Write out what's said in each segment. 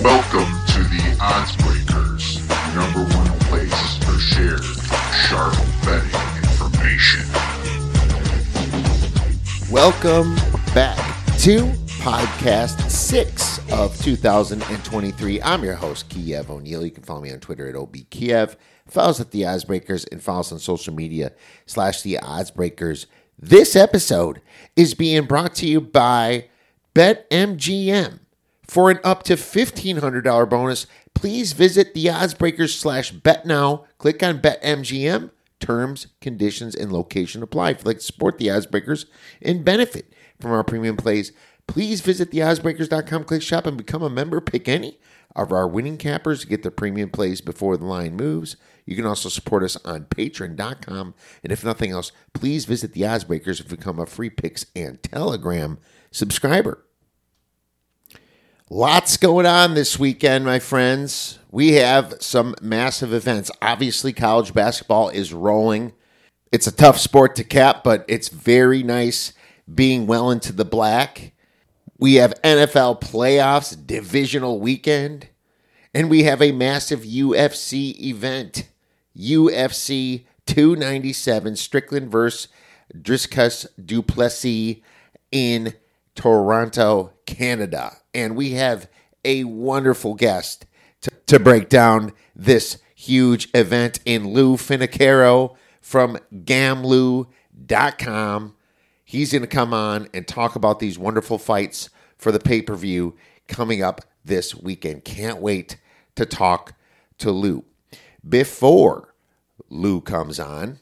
Welcome to the Odds Breakers, number one place for shared sharp betting information. Welcome back to podcast six of 2023. I'm your host, Kiev O'Neil. You can follow me on Twitter at OBKiev. Follow us at the Oddsbreakers and follow us on social media slash the Oddsbreakers. This episode is being brought to you by BetMGM. For an up to $1,500 bonus, please visit the Oddsbreakers slash bet now. Click on BetMGM. Terms, conditions, and location apply. If you'd like to support the Oddsbreakers and benefit from our premium plays, please visit theoddsbreakers.com, click shop, and become a member. Pick any of our winning cappers to get the premium plays before the line moves. You can also support us on patreon.com. And if nothing else, please visit the Oddsbreakers and become a free picks and telegram subscriber. Lots going on this weekend, my friends. We have some massive events. Obviously, college basketball is rolling. It's a tough sport to cap, but it's very nice being well into the black. We have NFL playoffs, divisional weekend, and we have a massive UFC event. UFC 297, Strickland versus Dricus Du Plessis in Toronto, Canada. And we have a wonderful guest to, to break down this huge event in Lou Finocchiaro from gamblou.com. He's going to come on and talk about these wonderful fights for the pay per view coming up this weekend. Can't wait to talk to Lou. Before Lou comes on,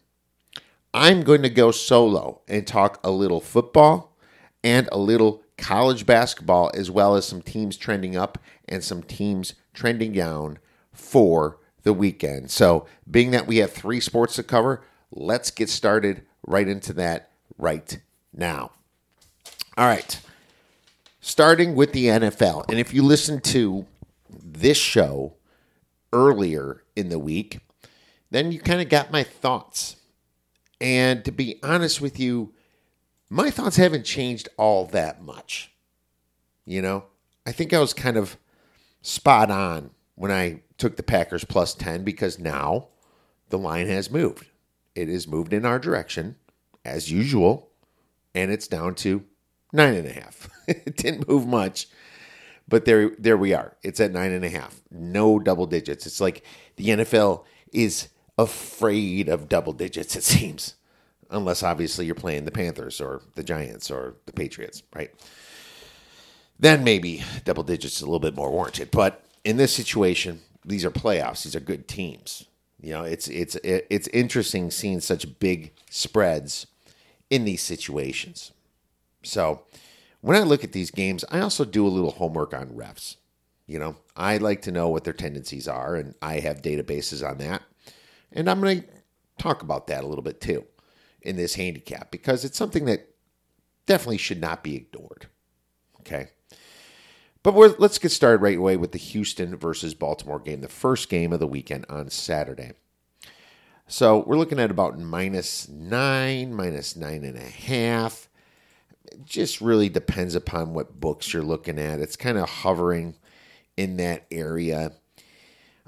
I'm going to go solo and talk a little football and a little college basketball, as well as some teams trending up and some teams trending down for the weekend. So, being that we have three sports to cover, let's get started right into that right now. All right. Starting with the NFL. And if you listen to this show earlier in the week, then you kind of got my thoughts. And to be honest with you, my thoughts haven't changed all that much. You know, I think I was kind of spot on when I took the Packers plus 10 because now the line has moved. It has moved in our direction as usual, and it's down to nine and a half. it didn't move much, but there, there we are. It's at nine and a half. No double digits. It's like the NFL is afraid of double digits, it seems unless obviously you're playing the Panthers or the Giants or the Patriots, right? Then maybe double digits is a little bit more warranted. But in this situation, these are playoffs. These are good teams. You know, it's it's it's interesting seeing such big spreads in these situations. So when I look at these games, I also do a little homework on refs. You know, I like to know what their tendencies are, and I have databases on that. And I'm going to talk about that a little bit too in this handicap because it's something that definitely should not be ignored. Okay. But let's get started right away with the Houston versus Baltimore game, the first game of the weekend on Saturday. So we're looking at about minus nine, minus nine and a half. It just really depends upon what books you're looking at. It's kind of hovering in that area.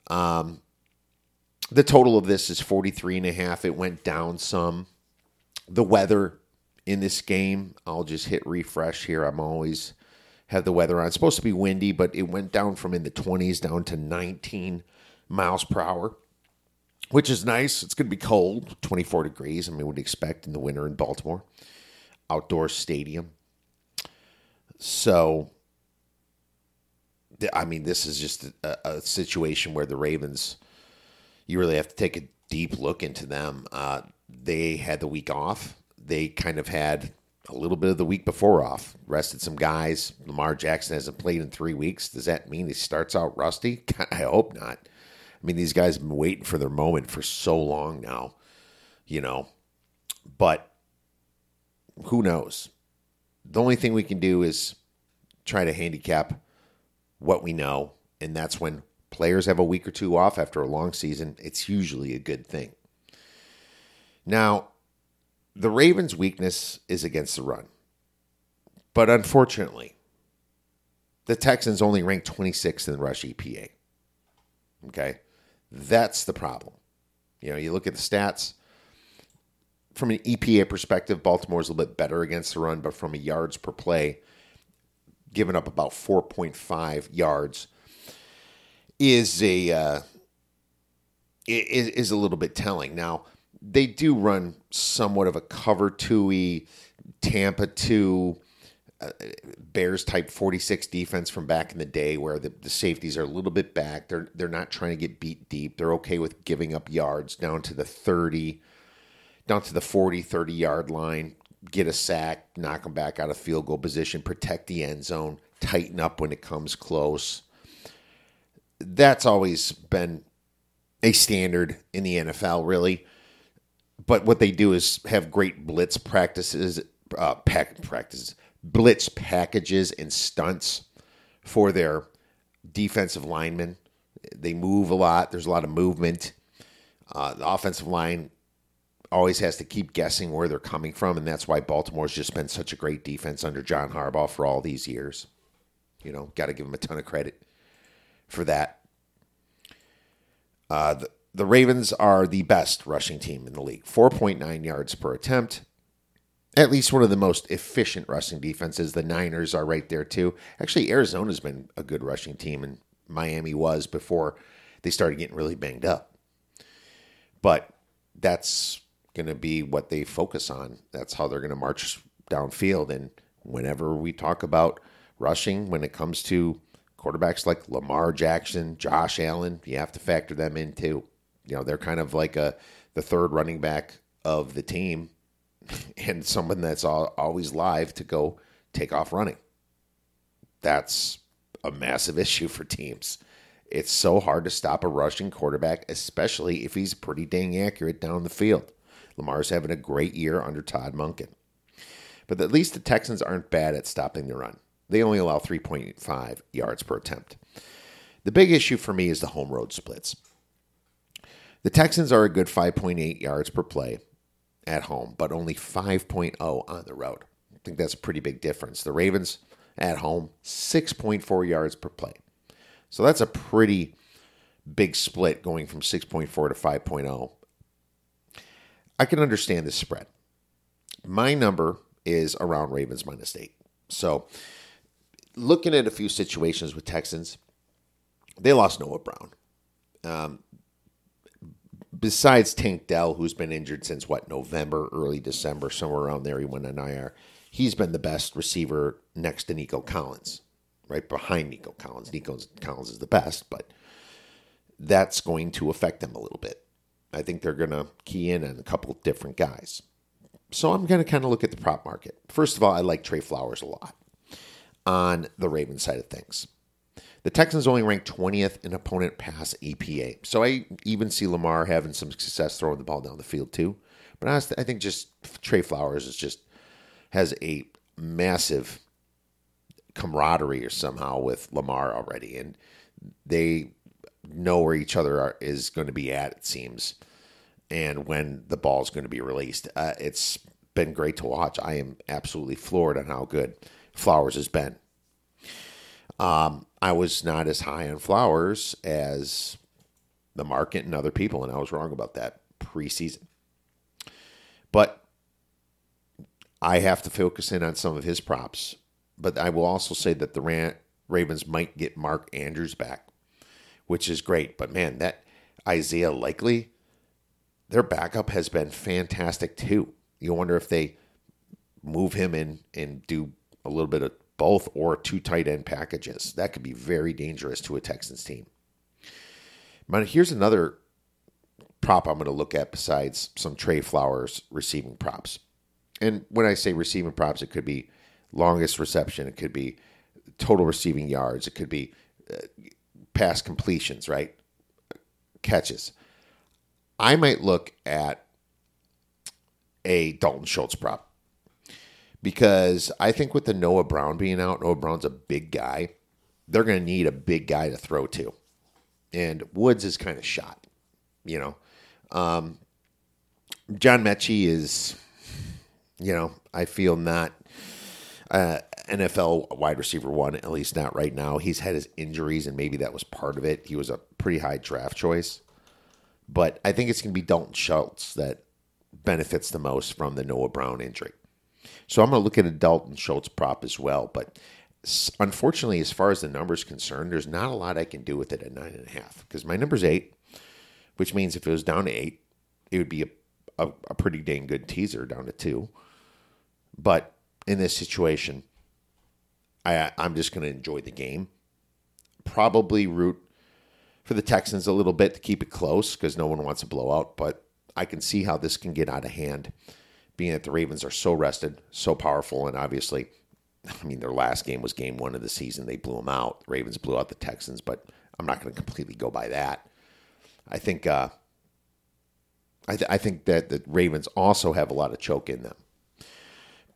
Um, the total of this is 43 and a half. It went down some the weather in this game. I'll just hit refresh here. I'm always have the weather on. It's supposed to be windy, but it went down from in the 20s down to 19 miles per hour, which is nice. It's going to be cold, 24 degrees. I mean, would expect in the winter in Baltimore, outdoor stadium. So, I mean, this is just a, a situation where the Ravens, you really have to take a deep look into them. Uh, they had the week off. They kind of had a little bit of the week before off, rested some guys. Lamar Jackson hasn't played in three weeks. Does that mean he starts out rusty? I hope not. Mean, these guys have been waiting for their moment for so long now, you know. But who knows? The only thing we can do is try to handicap what we know, and that's when players have a week or two off after a long season. It's usually a good thing. Now, the Ravens' weakness is against the run. But unfortunately, the Texans only rank 26th in the rush EPA. Okay. That's the problem. You know, you look at the stats from an EPA perspective, Baltimore's a little bit better against the run, but from a yards per play, giving up about 4.5 yards is a uh, is, is a little bit telling. Now they do run somewhat of a cover two Tampa two Bears type 46 defense from back in the day where the, the safeties are a little bit back. They're they're not trying to get beat deep. They're okay with giving up yards down to the 30 down to the 40 30 yard line, get a sack, knock them back out of field goal position, protect the end zone, tighten up when it comes close. That's always been a standard in the NFL, really. But what they do is have great blitz practices, uh, pack practices, blitz packages and stunts for their defensive linemen. They move a lot. There's a lot of movement. Uh, the offensive line always has to keep guessing where they're coming from, and that's why Baltimore's just been such a great defense under John Harbaugh for all these years. You know, got to give him a ton of credit for that. Uh, the, the Ravens are the best rushing team in the league, 4.9 yards per attempt. At least one of the most efficient rushing defenses. The Niners are right there too. Actually, Arizona's been a good rushing team, and Miami was before they started getting really banged up. But that's going to be what they focus on. That's how they're going to march downfield. And whenever we talk about rushing, when it comes to quarterbacks like Lamar Jackson, Josh Allen, you have to factor them in too. You know, they're kind of like a the third running back of the team and someone that's always live to go take off running. That's a massive issue for teams. It's so hard to stop a rushing quarterback, especially if he's pretty dang accurate down the field. Lamar's having a great year under Todd Monken. But at least the Texans aren't bad at stopping the run. They only allow 3.5 yards per attempt. The big issue for me is the home road splits. The Texans are a good 5.8 yards per play at home, but only 5.0 on the road. I think that's a pretty big difference. The Ravens at home, 6.4 yards per play. So that's a pretty big split going from 6.4 to 5.0. I can understand this spread. My number is around Ravens minus eight. So, looking at a few situations with Texans, they lost Noah Brown. Um, besides Tank Dell, who's been injured since what November, early December, somewhere around there, he went on IR. He's been the best receiver next to Nico Collins, right behind Nico Collins. Nico Collins is the best, but that's going to affect them a little bit. I think they're going to key in on a couple different guys. So I'm going to kind of look at the prop market. First of all, I like Trey Flowers a lot on the Ravens side of things. The Texans only rank 20th in opponent pass EPA. So I even see Lamar having some success throwing the ball down the field too. But honestly, I think just Trey Flowers is just has a massive camaraderie or somehow with Lamar already. And they know where each other are, is going to be at, it seems, and when the ball is going to be released. Uh, it's been great to watch. I am absolutely floored on how good Flowers has been. Um, I was not as high on Flowers as the market and other people, and I was wrong about that preseason. But I have to focus in on some of his props. But I will also say that the Ravens might get Mark Andrews back which is great. But man, that Isaiah Likely, their backup has been fantastic too. You wonder if they move him in and do a little bit of both or two tight end packages. That could be very dangerous to a Texans team. But here's another prop I'm going to look at besides some Trey Flowers receiving props. And when I say receiving props, it could be longest reception, it could be total receiving yards, it could be uh, pass completions, right? Catches. I might look at a Dalton Schultz prop because I think with the Noah Brown being out, Noah Brown's a big guy. They're going to need a big guy to throw to. And Woods is kind of shot, you know. Um, John Metchie is, you know, I feel not uh, NFL wide receiver one, at least not right now. He's had his injuries, and maybe that was part of it. He was a pretty high draft choice. But I think it's going to be Dalton Schultz that benefits the most from the Noah Brown injury. So I'm going to look at a Dalton Schultz prop as well. But unfortunately, as far as the numbers concerned, there's not a lot I can do with it at nine and a half because my number's eight, which means if it was down to eight, it would be a, a, a pretty dang good teaser down to two. But in this situation, I, I'm just going to enjoy the game. Probably root for the Texans a little bit to keep it close because no one wants a blowout. But I can see how this can get out of hand, being that the Ravens are so rested, so powerful, and obviously, I mean, their last game was game one of the season. They blew them out. The Ravens blew out the Texans, but I'm not going to completely go by that. I think uh, I, th- I think that the Ravens also have a lot of choke in them.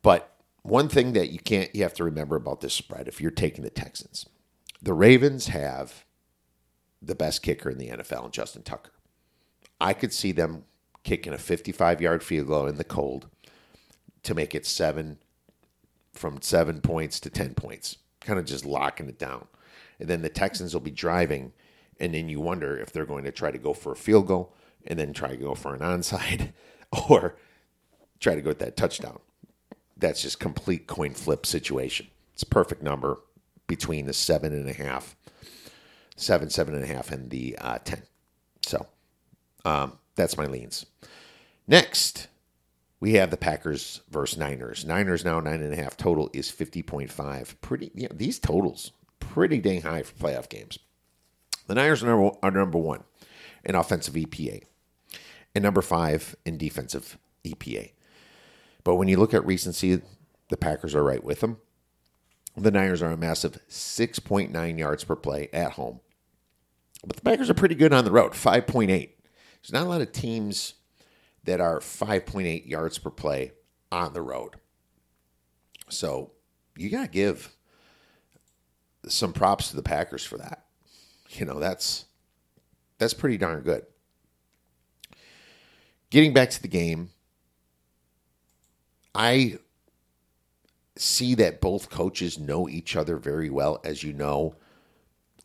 But one thing that you can't you have to remember about this spread if you're taking the Texans, the Ravens have the best kicker in the NFL, Justin Tucker. I could see them kicking a 55 yard field goal in the cold to make it seven from seven points to 10 points, kind of just locking it down. And then the Texans will be driving, and then you wonder if they're going to try to go for a field goal and then try to go for an onside or try to go with that touchdown. That's just complete coin flip situation. It's perfect number between the seven and a half, seven, seven and a half, and the uh, 10. So um, that's my leans. Next, we have the Packers versus Niners. Niners now nine and a half. Total is fifty point five. Pretty. These totals pretty dang high for playoff games. The Niners are number, are number one in offensive EPA, and number five in defensive EPA. But when you look at recency, the Packers are right with them. The Niners are a massive 6.9 yards per play at home. But the Packers are pretty good on the road, 5.8. There's not a lot of teams that are 5.8 yards per play on the road. So you got to give some props to the Packers for that. You know, that's that's pretty darn good. Getting back to the game, I see that both coaches know each other very well. As you know,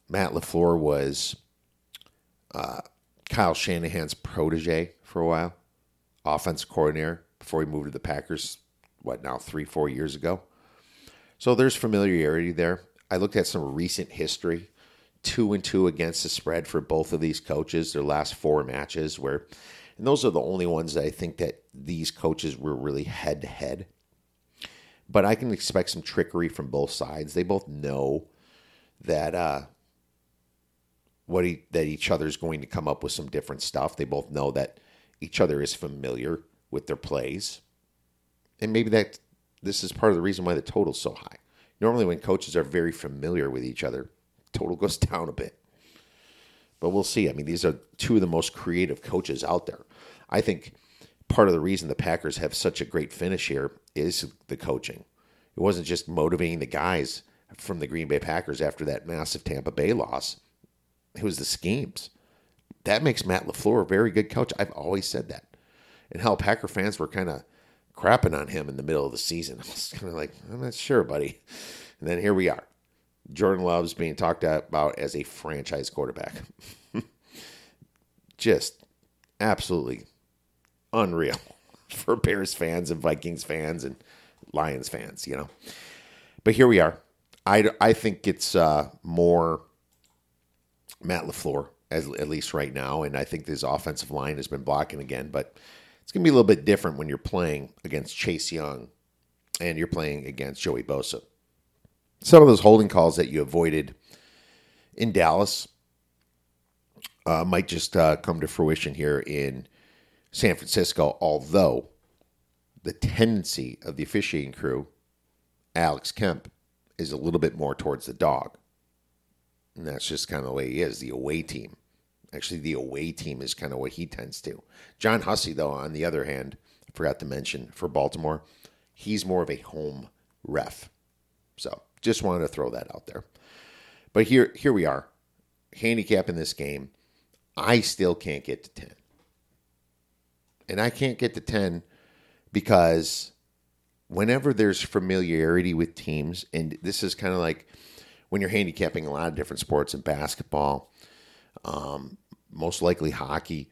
Matt LaFleur was uh, Kyle Shanahan's protege for a while, offense coordinator before he moved to the Packers, what now, three, four years ago. So there's familiarity there. I looked at some recent history, two and two against the spread for both of these coaches, their last four matches, where, and those are the only ones that I think that these coaches were really head to head. But I can expect some trickery from both sides. They both know that uh, what he, that each other is going to come up with some different stuff. They both know that each other is familiar with their plays, and maybe that this is part of the reason why the total's so high. Normally, when coaches are very familiar with each other, total goes down a bit. But we'll see. I mean, these are two of the most creative coaches out there. I think part of the reason the Packers have such a great finish here is the coaching. It wasn't just motivating the guys from the Green Bay Packers after that massive Tampa Bay loss. It was the schemes. That makes Matt LaFleur a very good coach. I've always said that. And how Packer fans were kind of crapping on him in the middle of the season. I was kind of like, I'm not sure, buddy. And then here we are. Jordan Love's being talked about as a franchise quarterback. Just absolutely unreal for Bears fans and Vikings fans and Lions fans, you know. But here we are. I, I think it's uh, more Matt LaFleur, as, at least right now. And I think this offensive line has been blocking again. But it's going to be a little bit different when you're playing against Chase Young and you're playing against Joey Bosa. Some of those holding calls that you avoided in Dallas uh, might just uh, come to fruition here in San Francisco, although the tendency of the officiating crew, Alex Kemp, is a little bit more towards the dog. And that's just kind of the way he is, the away team. Actually, the away team is kind of what he tends to. John Hussey, though, on the other hand, I forgot to mention for Baltimore, he's more of a home ref. So just wanted to throw that out there. But here, here we are, handicapping this game. I still can't get to 10. And I can't get to 10 because whenever there's familiarity with teams, and this is kind of like when you're handicapping a lot of different sports in basketball, um, most likely hockey.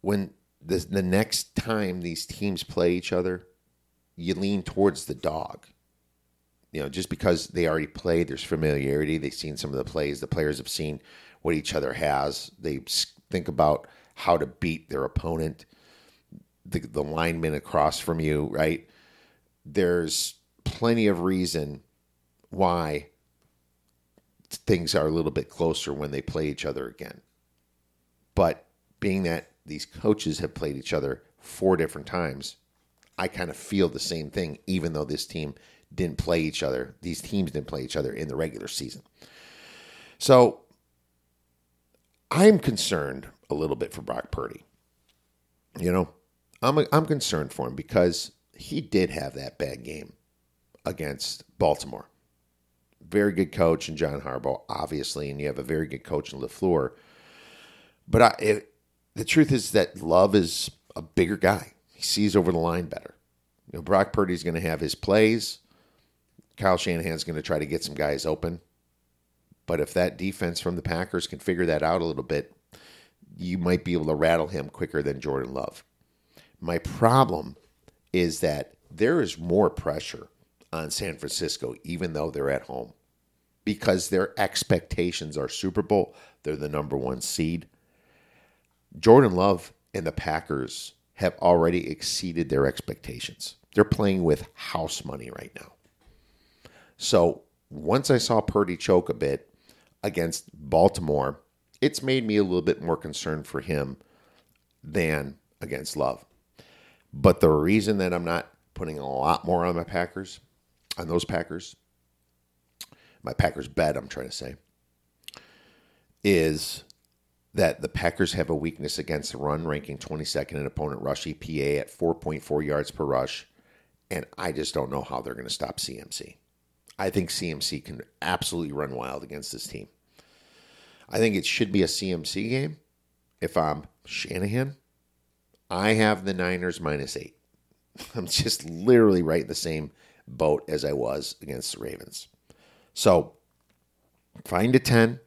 When the the next time these teams play each other, you lean towards the dog. You know, just because they already played, there's familiarity. They've seen some of the plays. The players have seen what each other has. They think about how to beat their opponent. The, the lineman across from you, right? There's plenty of reason why things are a little bit closer when they play each other again. But being that these coaches have played each other four different times, I kind of feel the same thing, even though this team didn't play each other. These teams didn't play each other in the regular season. So I'm concerned a little bit for Brock Purdy. You know, I'm I'm concerned for him because he did have that bad game against Baltimore. Very good coach in John Harbaugh, obviously, and you have a very good coach in Lafleur. But I, it, the truth is that Love is a bigger guy. He sees over the line better. You know, Brock Purdy's going to have his plays. Kyle Shanahan's going to try to get some guys open. But if that defense from the Packers can figure that out a little bit, you might be able to rattle him quicker than Jordan Love. My problem is that there is more pressure on San Francisco, even though they're at home, because their expectations are Super Bowl. They're the number one seed. Jordan Love and the Packers have already exceeded their expectations. They're playing with house money right now. So once I saw Purdy choke a bit against Baltimore, it's made me a little bit more concerned for him than against Love. But the reason that I'm not putting a lot more on my Packers, on those Packers, my Packers bet, I'm trying to say, is that the Packers have a weakness against the run, ranking 22nd in opponent rush EPA at 4.4 yards per rush. And I just don't know how they're going to stop CMC. I think CMC can absolutely run wild against this team. I think it should be a CMC game. If I'm Shanahan, I have the Niners minus eight. I'm just literally right in the same boat as I was against the Ravens. So find a 10,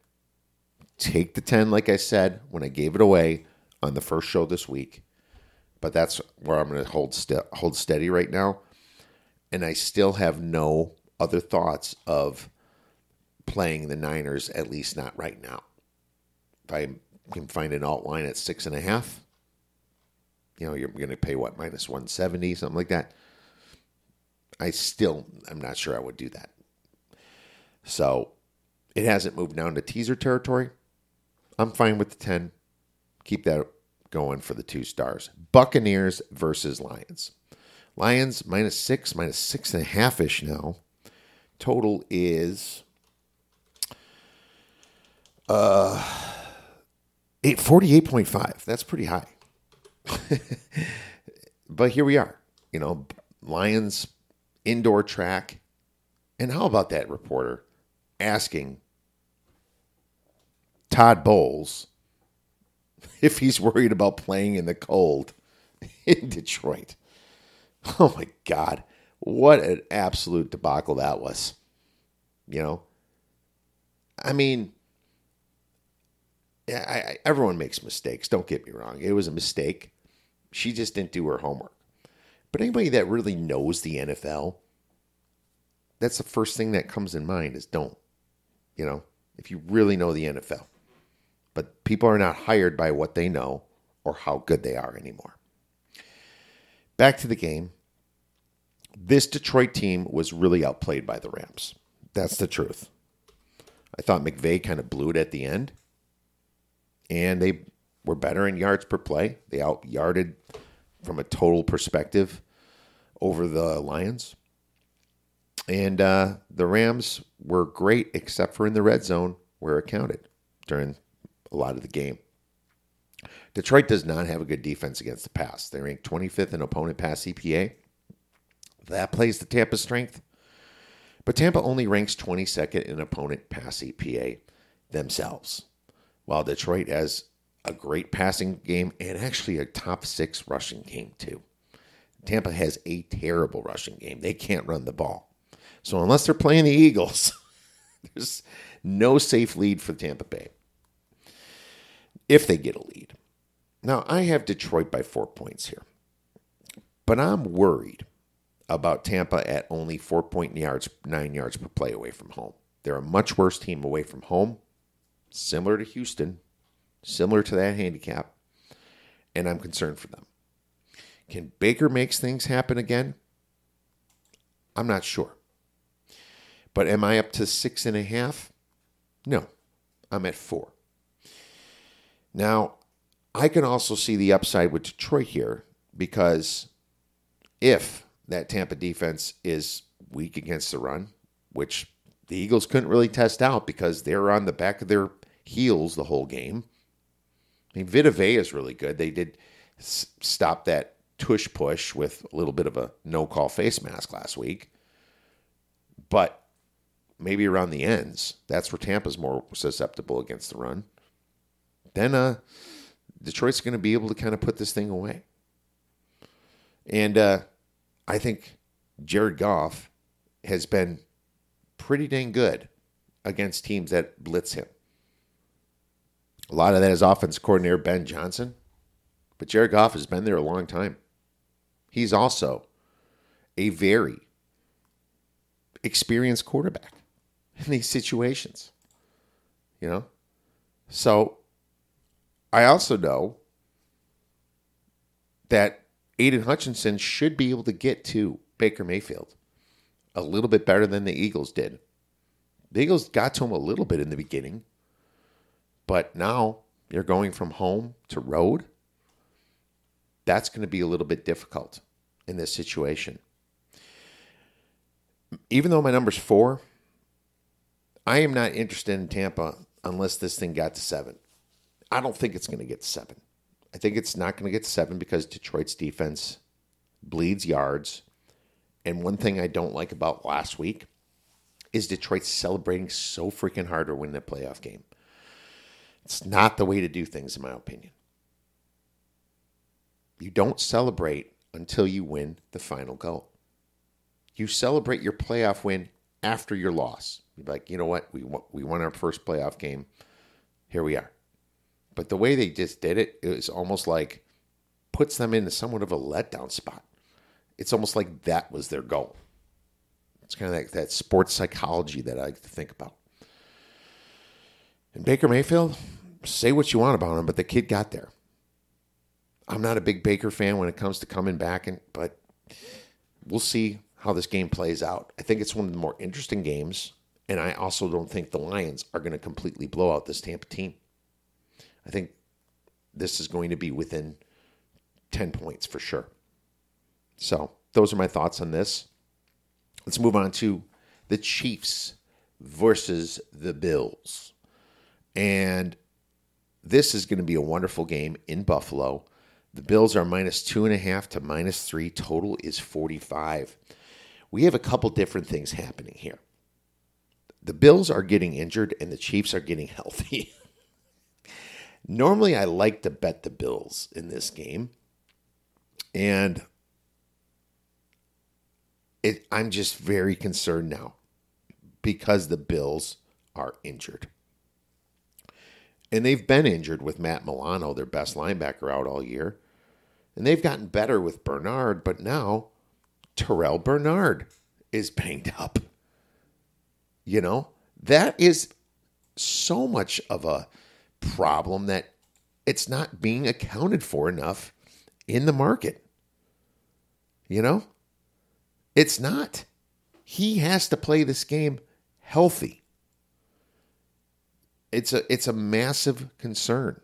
take the 10, like I said when I gave it away on the first show this week. But that's where I'm going to hold, st- hold steady right now. And I still have no other thoughts of playing the Niners, at least not right now. If I can find an alt line at six and a half, you know, you're going to pay what, minus 170, something like that. I still, I'm not sure I would do that. So it hasn't moved down to teaser territory. I'm fine with the 10. Keep that going for the two stars. Buccaneers versus Lions. Lions minus six, minus six and a half ish now. Total is uh, 48.5. That's pretty high. but here we are. You know, Lions indoor track. And how about that reporter asking Todd Bowles if he's worried about playing in the cold in Detroit? Oh my God. What an absolute debacle that was. You know? I mean, I, I, everyone makes mistakes. Don't get me wrong. It was a mistake. She just didn't do her homework. But anybody that really knows the NFL, that's the first thing that comes in mind is don't. You know, if you really know the NFL. But people are not hired by what they know or how good they are anymore. Back to the game. This Detroit team was really outplayed by the Rams. That's the truth. I thought McVay kind of blew it at the end and they were better in yards per play. They out yarded from a total perspective over the Lions. And uh, the Rams were great, except for in the red zone where it counted during a lot of the game. Detroit does not have a good defense against the pass. They rank 25th in opponent pass EPA. That plays the Tampa strength. But Tampa only ranks 22nd in opponent pass EPA themselves while Detroit has a great passing game and actually a top six rushing game, too. Tampa has a terrible rushing game. They can't run the ball. So unless they're playing the Eagles, there's no safe lead for Tampa Bay. If they get a lead. Now, I have Detroit by four points here. But I'm worried about Tampa at only four point yards, nine yards per play away from home. They're a much worse team away from home, similar to Houston, similar to that handicap, and I'm concerned for them. Can Baker makes things happen again? I'm not sure. But am I up to six and a half? No, I'm at four. Now, I can also see the upside with Detroit here because if that Tampa defense is weak against the run, which the Eagles couldn't really test out because they were on the back of their heels the whole game. I mean, Vita Vea is really good. They did s- stop that tush push with a little bit of a no call face mask last week. But maybe around the ends, that's where Tampa's more susceptible against the run. Then uh, Detroit's going to be able to kind of put this thing away. And uh, I think Jared Goff has been pretty dang good against teams that blitz him. A lot of that is offense coordinator Ben Johnson, but Jared Goff has been there a long time. He's also a very experienced quarterback in these situations. You know? So I also know that Aidan Hutchinson should be able to get to Baker Mayfield a little bit better than the Eagles did. The Eagles got to him a little bit in the beginning, but now you're going from home to road. That's going to be a little bit difficult in this situation. Even though my number's four, I am not interested in Tampa unless this thing got to seven. I don't think it's going to get seven. I think it's not going to get seven because Detroit's defense bleeds yards. And one thing I don't like about last week is Detroit celebrating so freaking hard to win the playoff game. It's not the way to do things, in my opinion. You don't celebrate until you win the final goal. You celebrate your playoff win after your loss. You're like, you know what? We won, we won our first playoff game. Here we are. But the way they just did it, it was almost like puts them into somewhat of a letdown spot. It's almost like that was their goal. It's kind of like that sports psychology that I like to think about. And Baker Mayfield, say what you want about him, but the kid got there. I'm not a big Baker fan when it comes to coming back, and but we'll see how this game plays out. I think it's one of the more interesting games, and I also don't think the Lions are going to completely blow out this Tampa team. I think this is going to be within 10 points for sure. So, those are my thoughts on this. Let's move on to the Chiefs versus the Bills. And this is going to be a wonderful game in Buffalo. The Bills are minus two and a half to minus three. Total is 45. We have a couple different things happening here. The Bills are getting injured and the Chiefs are getting healthy. Normally, I like to bet the Bills in this game. And it, I'm just very concerned now because the Bills are injured. And they've been injured with Matt Milano, their best linebacker, out all year. And they've gotten better with Bernard, but now Terrel Bernard is banged up. You know, that is so much of a problem that it's not being accounted for enough in the market. You know, it's not. He has to play this game healthy. It's a it's a massive concern,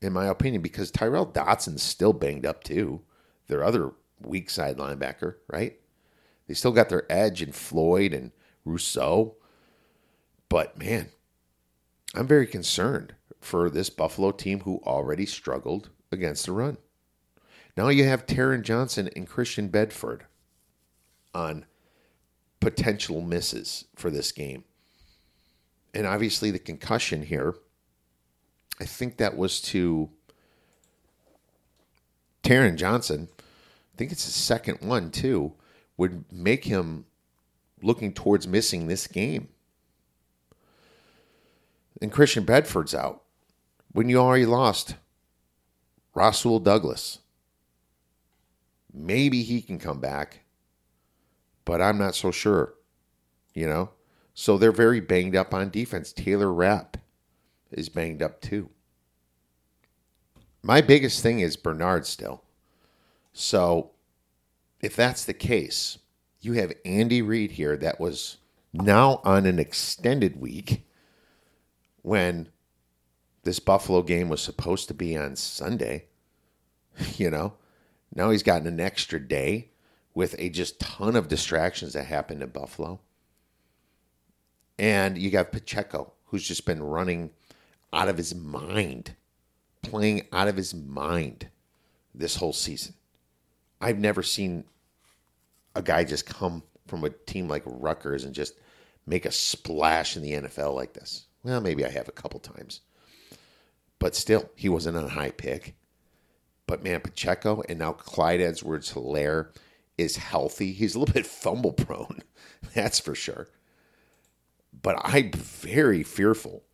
in my opinion, because Tyrel Dodson's still banged up too. Their other weak side linebacker, right? They still got their edge in Floyd and Rousseau. But man, I'm very concerned for this Buffalo team who already struggled against the run. Now you have Taron Johnson and Christian Benford on potential misses for this game. And obviously the concussion here, I think that was to Taron Johnson. I think it's his second one too, would make him looking towards missing this game. And Christian Benford's out. When you already lost Rasul Douglas. Maybe he can come back, but I'm not so sure. You know? So they're very banged up on defense. Taylor Rapp is banged up too. My biggest thing is Bernard still. So if that's the case, you have Andy Reid here that was now on an extended week when this Buffalo game was supposed to be on Sunday. You know, now he's gotten an extra day with a just ton of distractions that happened in Buffalo. And you got Pacheco, who's just been running out of his mind, playing out of his mind this whole season. I've never seen a guy just come from a team like Rutgers and just make a splash in the NFL like this. Well, maybe I have a couple times. But still, he wasn't a high pick. But man, Pacheco and now Clyde Edwards Helaire is healthy. He's a little bit fumble prone, that's for sure. But I'm very fearful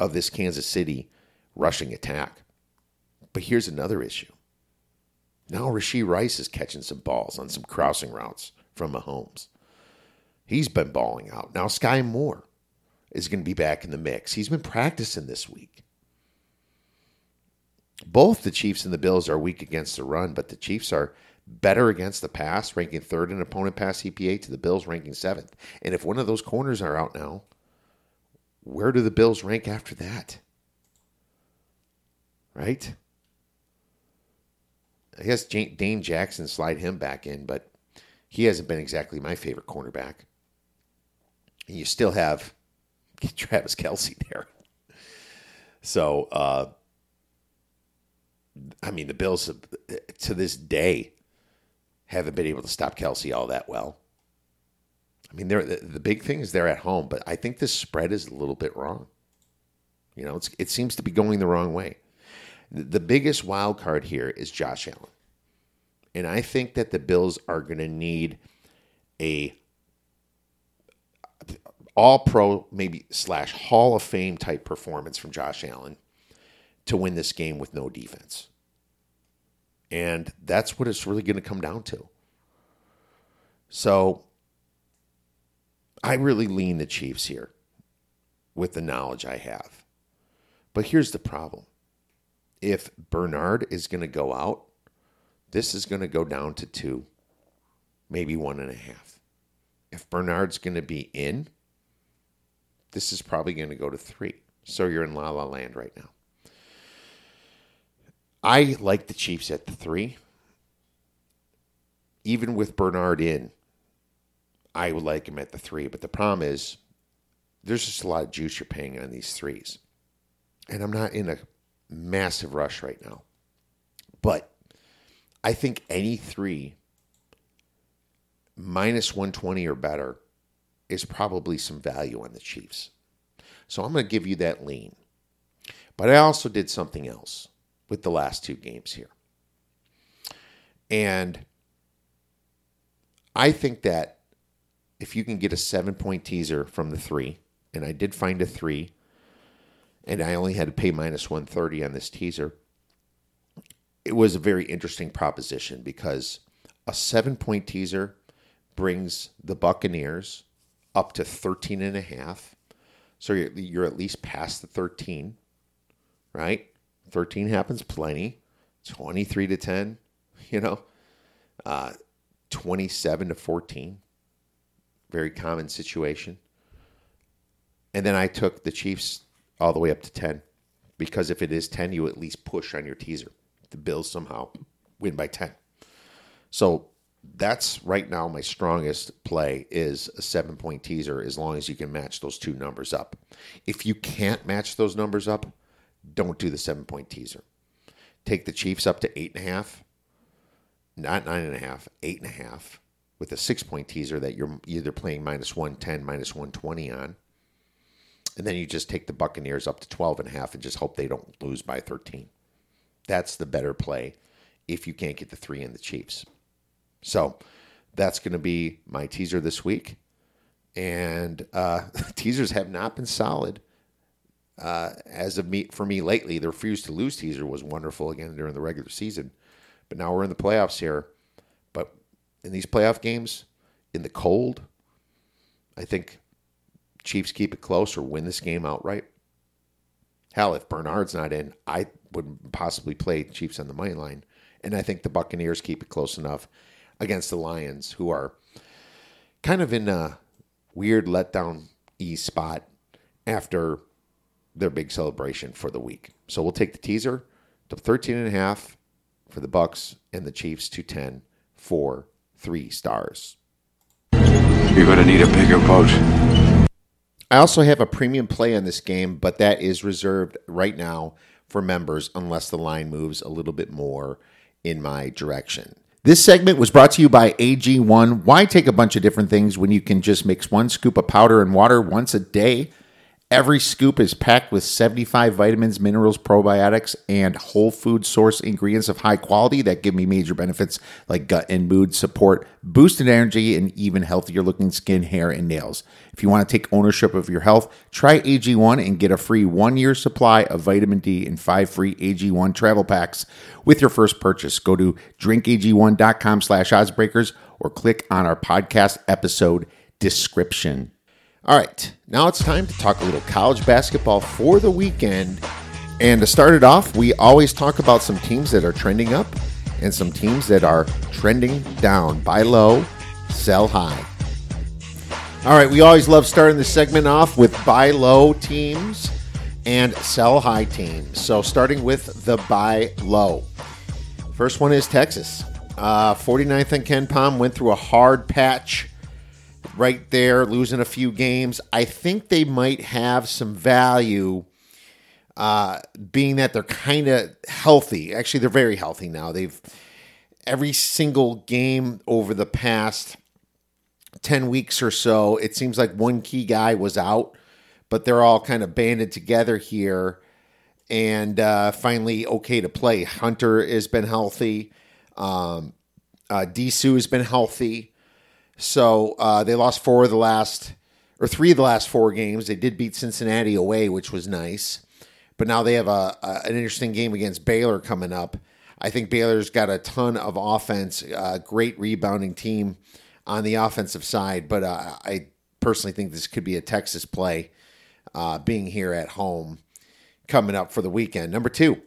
of this Kansas City rushing attack. But here's another issue. Now Rashee Rice is catching some balls on some crossing routes from Mahomes. He's been balling out. Now Skyy Moore is going to be back in the mix. He's been practicing this week. Both the Chiefs and the Bills are weak against the run, but the Chiefs are better against the pass, ranking third in opponent pass EPA to the Bills ranking seventh. And if one of those corners are out now, where do the Bills rank after that? Right? I guess Dane Jackson slide him back in, but he hasn't been exactly my favorite cornerback. And you still have Travis Kelce there. So, uh, I mean, the Bills have, to this day haven't been able to stop Kelce all that well. I mean, they're, the, the big thing is they're at home, but I think this spread is a little bit wrong. You know, it seems to be going the wrong way. The, the biggest wild card here is Josh Allen. And I think that the Bills are going to need a all pro, maybe slash Hall of Fame type performance from Josh Allen to win this game with no defense. And that's what it's really going to come down to. So I really lean the Chiefs here with the knowledge I have. But here's the problem if Bernard is going to go out, this is going to go down to two, maybe one and a half. If Bernard's going to be in, this is probably going to go to three. So you're in la la land right now. I like the Chiefs at the three. Even with Bernard in, I would like him at the three. But the problem is, there's just a lot of juice you're paying on these threes. And I'm not in a massive rush right now. But I think any three minus 120 or better is probably some value on the Chiefs. So I'm going to give you that lean. But I also did something else with the last two games here. And I think that if you can get a seven point teaser from the three, and I did find a three, and I only had to pay minus 130 on this teaser, it was a very interesting proposition because a seven point teaser brings the Buccaneers up to 13 and a half. So you're, you're at least past the 13, right? 13 happens plenty. 23 to 10, you know, uh, 27 to 14. Very common situation. And then I took the Chiefs all the way up to 10 because if it is 10, you at least push on your teaser. The Bills somehow win by 10. So that's right now my strongest play is a seven point teaser as long as you can match those two numbers up. If you can't match those numbers up, don't do the seven point teaser. Take the Chiefs up to eight and a half, not nine and a half, eight and a half, with a six point teaser that you're either playing minus 110, minus 120 on. And then you just take the Buccaneers up to 12 and a half and just hope they don't lose by 13. That's the better play if you can't get the three in the Chiefs. So that's going to be my teaser this week. And uh, teasers have not been solid uh, as of me for me lately. The refuse to lose teaser was wonderful again during the regular season, but now we're in the playoffs here. But in these playoff games, in the cold, I think Chiefs keep it close or win this game outright. Hell, if Bernard's not in, I wouldn't possibly play Chiefs on the money line. And I think the Buccaneers keep it close enough against the Lions, who are kind of in a weird letdown e spot after their big celebration for the week. So we'll take the teaser to 13 and a half for the Bucs and the Chiefs to 10 for three stars. You're going to need a bigger boat. I also have a premium play on this game, but that is reserved right now for members unless the line moves a little bit more in my direction. This segment was brought to you by AG1. Why take a bunch of different things when you can just mix one scoop of powder and water once a day? Every scoop is packed with 75 vitamins, minerals, probiotics, and whole food source ingredients of high quality that give me major benefits like gut and mood support, boosted energy, and even healthier looking skin, hair, and nails. If you want to take ownership of your health, try AG1 and get a free one year supply of vitamin D and five free AG1 travel packs with your first purchase. Go to drinkag1.com slash oddsbreakers or click on our podcast episode description. All right, now it's time to talk a little college basketball for the weekend. And to start it off, we always talk about some teams that are trending up and some teams that are trending down. Buy low, sell high. All right, we always love starting this segment off with buy low teams and sell high teams. So starting with the buy low. First one is Texas. Uh, 49th and KenPom went through a hard patch right there, losing a few games. I think they might have some value, uh, being that they're kind of healthy. Actually, they're very healthy now. They've every single game over the past 10 weeks or so, it seems like one key guy was out, but they're all kind of banded together here and uh, finally okay to play. Hunter has been healthy. Um, uh, Disu has been healthy. So uh, they lost four of the last, or three of the last four games. They did beat Cincinnati away, which was nice. But now they have a, a an interesting game against Baylor coming up. I think Baylor's got a ton of offense, uh, great rebounding team on the offensive side. But uh, I personally think this could be a Texas play, uh, being here at home coming up for the weekend. Number two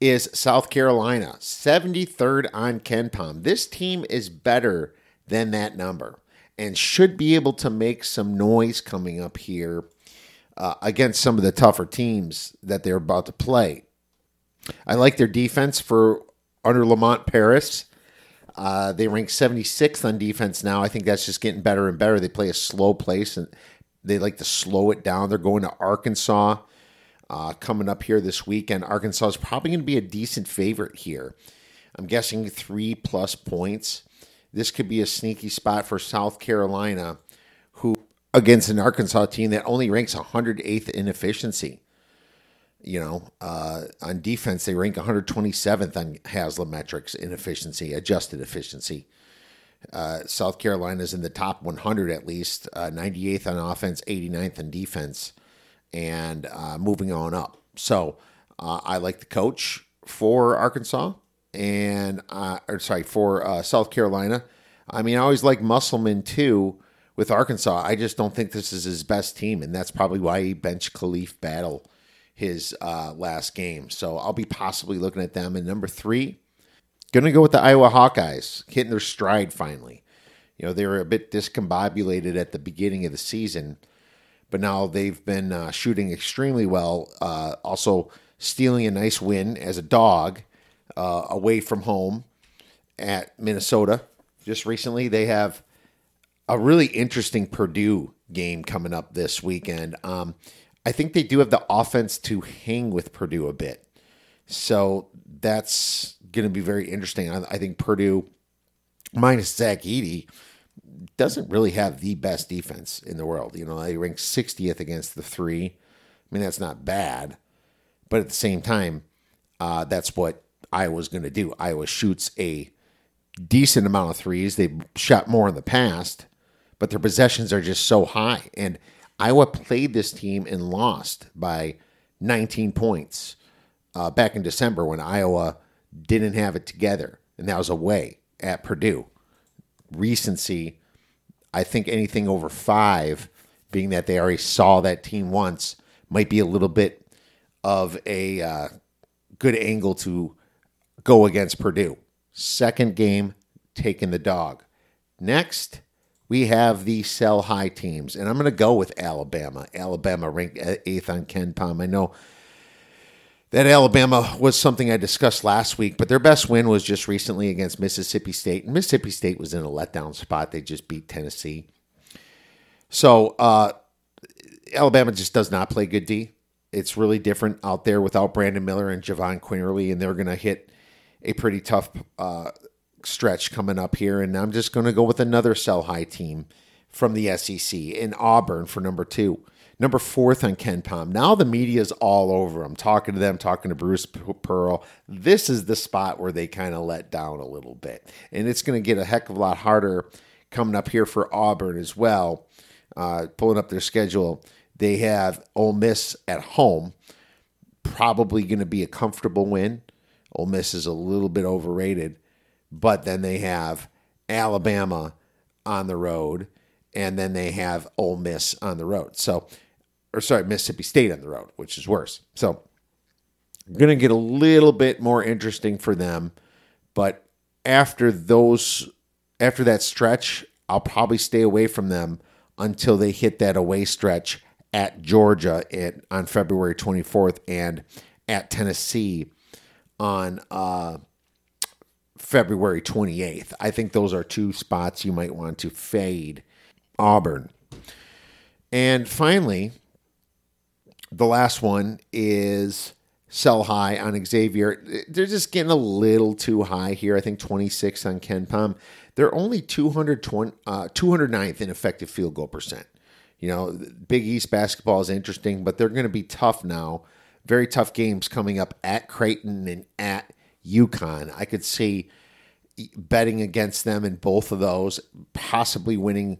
is South Carolina, 73rd on KenPom. This team is better than that number and should be able to make some noise coming up here uh, against some of the tougher teams that they're about to play. I like their defense for under Lamont Paris. Uh, they rank 76th on defense now. I think that's just getting better and better. They play a slow place and they like to slow it down. They're going to Arkansas uh, coming up here this weekend. Arkansas is probably going to be a decent favorite here. I'm guessing three plus points this could be a sneaky spot for South Carolina, who against an Arkansas team that only ranks 108th in efficiency. You know, uh, on defense, they rank 127th on Haslametrics in efficiency, adjusted efficiency. Uh, South Carolina's in the top 100 at least, uh, 98th on offense, 89th in defense, and uh, moving on up. So uh, I like the coach for Arkansas and uh, or sorry for uh, South Carolina. I mean, I always like Musselman too with Arkansas. I just don't think this is his best team, and that's probably why he benched Khalif Battle his uh, last game. So I'll be possibly looking at them. And number three, going to go with the Iowa Hawkeyes, hitting their stride finally. You know, they were a bit discombobulated at the beginning of the season, but now they've been uh, shooting extremely well. Uh, also, stealing a nice win as a dog uh, away from home at Minnesota just recently. They have a really interesting Purdue game coming up this weekend. Um, I think they do have the offense to hang with Purdue a bit. So that's going to be very interesting. I, I, think Purdue, minus Zach Edey, doesn't really have the best defense in the world. You know, they rank 60th against the three. I mean, that's not bad. But at the same time, uh, that's what Iowa's going to do. Iowa shoots a decent amount of threes. They've shot more in the past, but their possessions are just so high. And Iowa played this team and lost by 19 points uh, back in December when Iowa didn't have it together, and that was away at Purdue. Recency, I think anything over five, being that they already saw that team once, might be a little bit of a uh, good angle to go against Purdue. Second game, taking the dog. Next, we have the sell high teams, and I'm going to go with Alabama. Alabama ranked eighth on KenPom. I know that Alabama was something I discussed last week, but their best win was just recently against Mississippi State. And Mississippi State was in a letdown spot. They just beat Tennessee. So uh, Alabama just does not play good D. It's really different out there without Brandon Miller and Jahvon Quinerly, and they're going to hit a pretty tough uh, stretch coming up here. And I'm just going to go with another sell high team from the SEC in Auburn for number two. Number fourth on KenPom. Now the media's all over them, talking to them, talking to Bruce Pearl. This is the spot where they kind of let down a little bit. And it's going to get a heck of a lot harder coming up here for Auburn as well. Uh, pulling up their schedule, they have Ole Miss at home. Probably going to be a comfortable win. Ole Miss is a little bit overrated, but then they have Alabama on the road, and then they have Ole Miss on the road. So or sorry, Mississippi State on the road, which is worse. So, going to get a little bit more interesting for them, but after those, after that stretch, I'll probably stay away from them until they hit that away stretch at Georgia in, on February 24th and at Tennessee on uh, February 28th. I think those are two spots you might want to fade Auburn. And finally, the last one is sell high on Xavier. They're just getting a little too high here. I think 26 on KenPom. They're only 220, uh, 209th in effective field goal percent. You know, Big East basketball is interesting, but they're going to be tough now. Very tough games coming up at Creighton and at UConn. I could see betting against them in both of those, possibly winning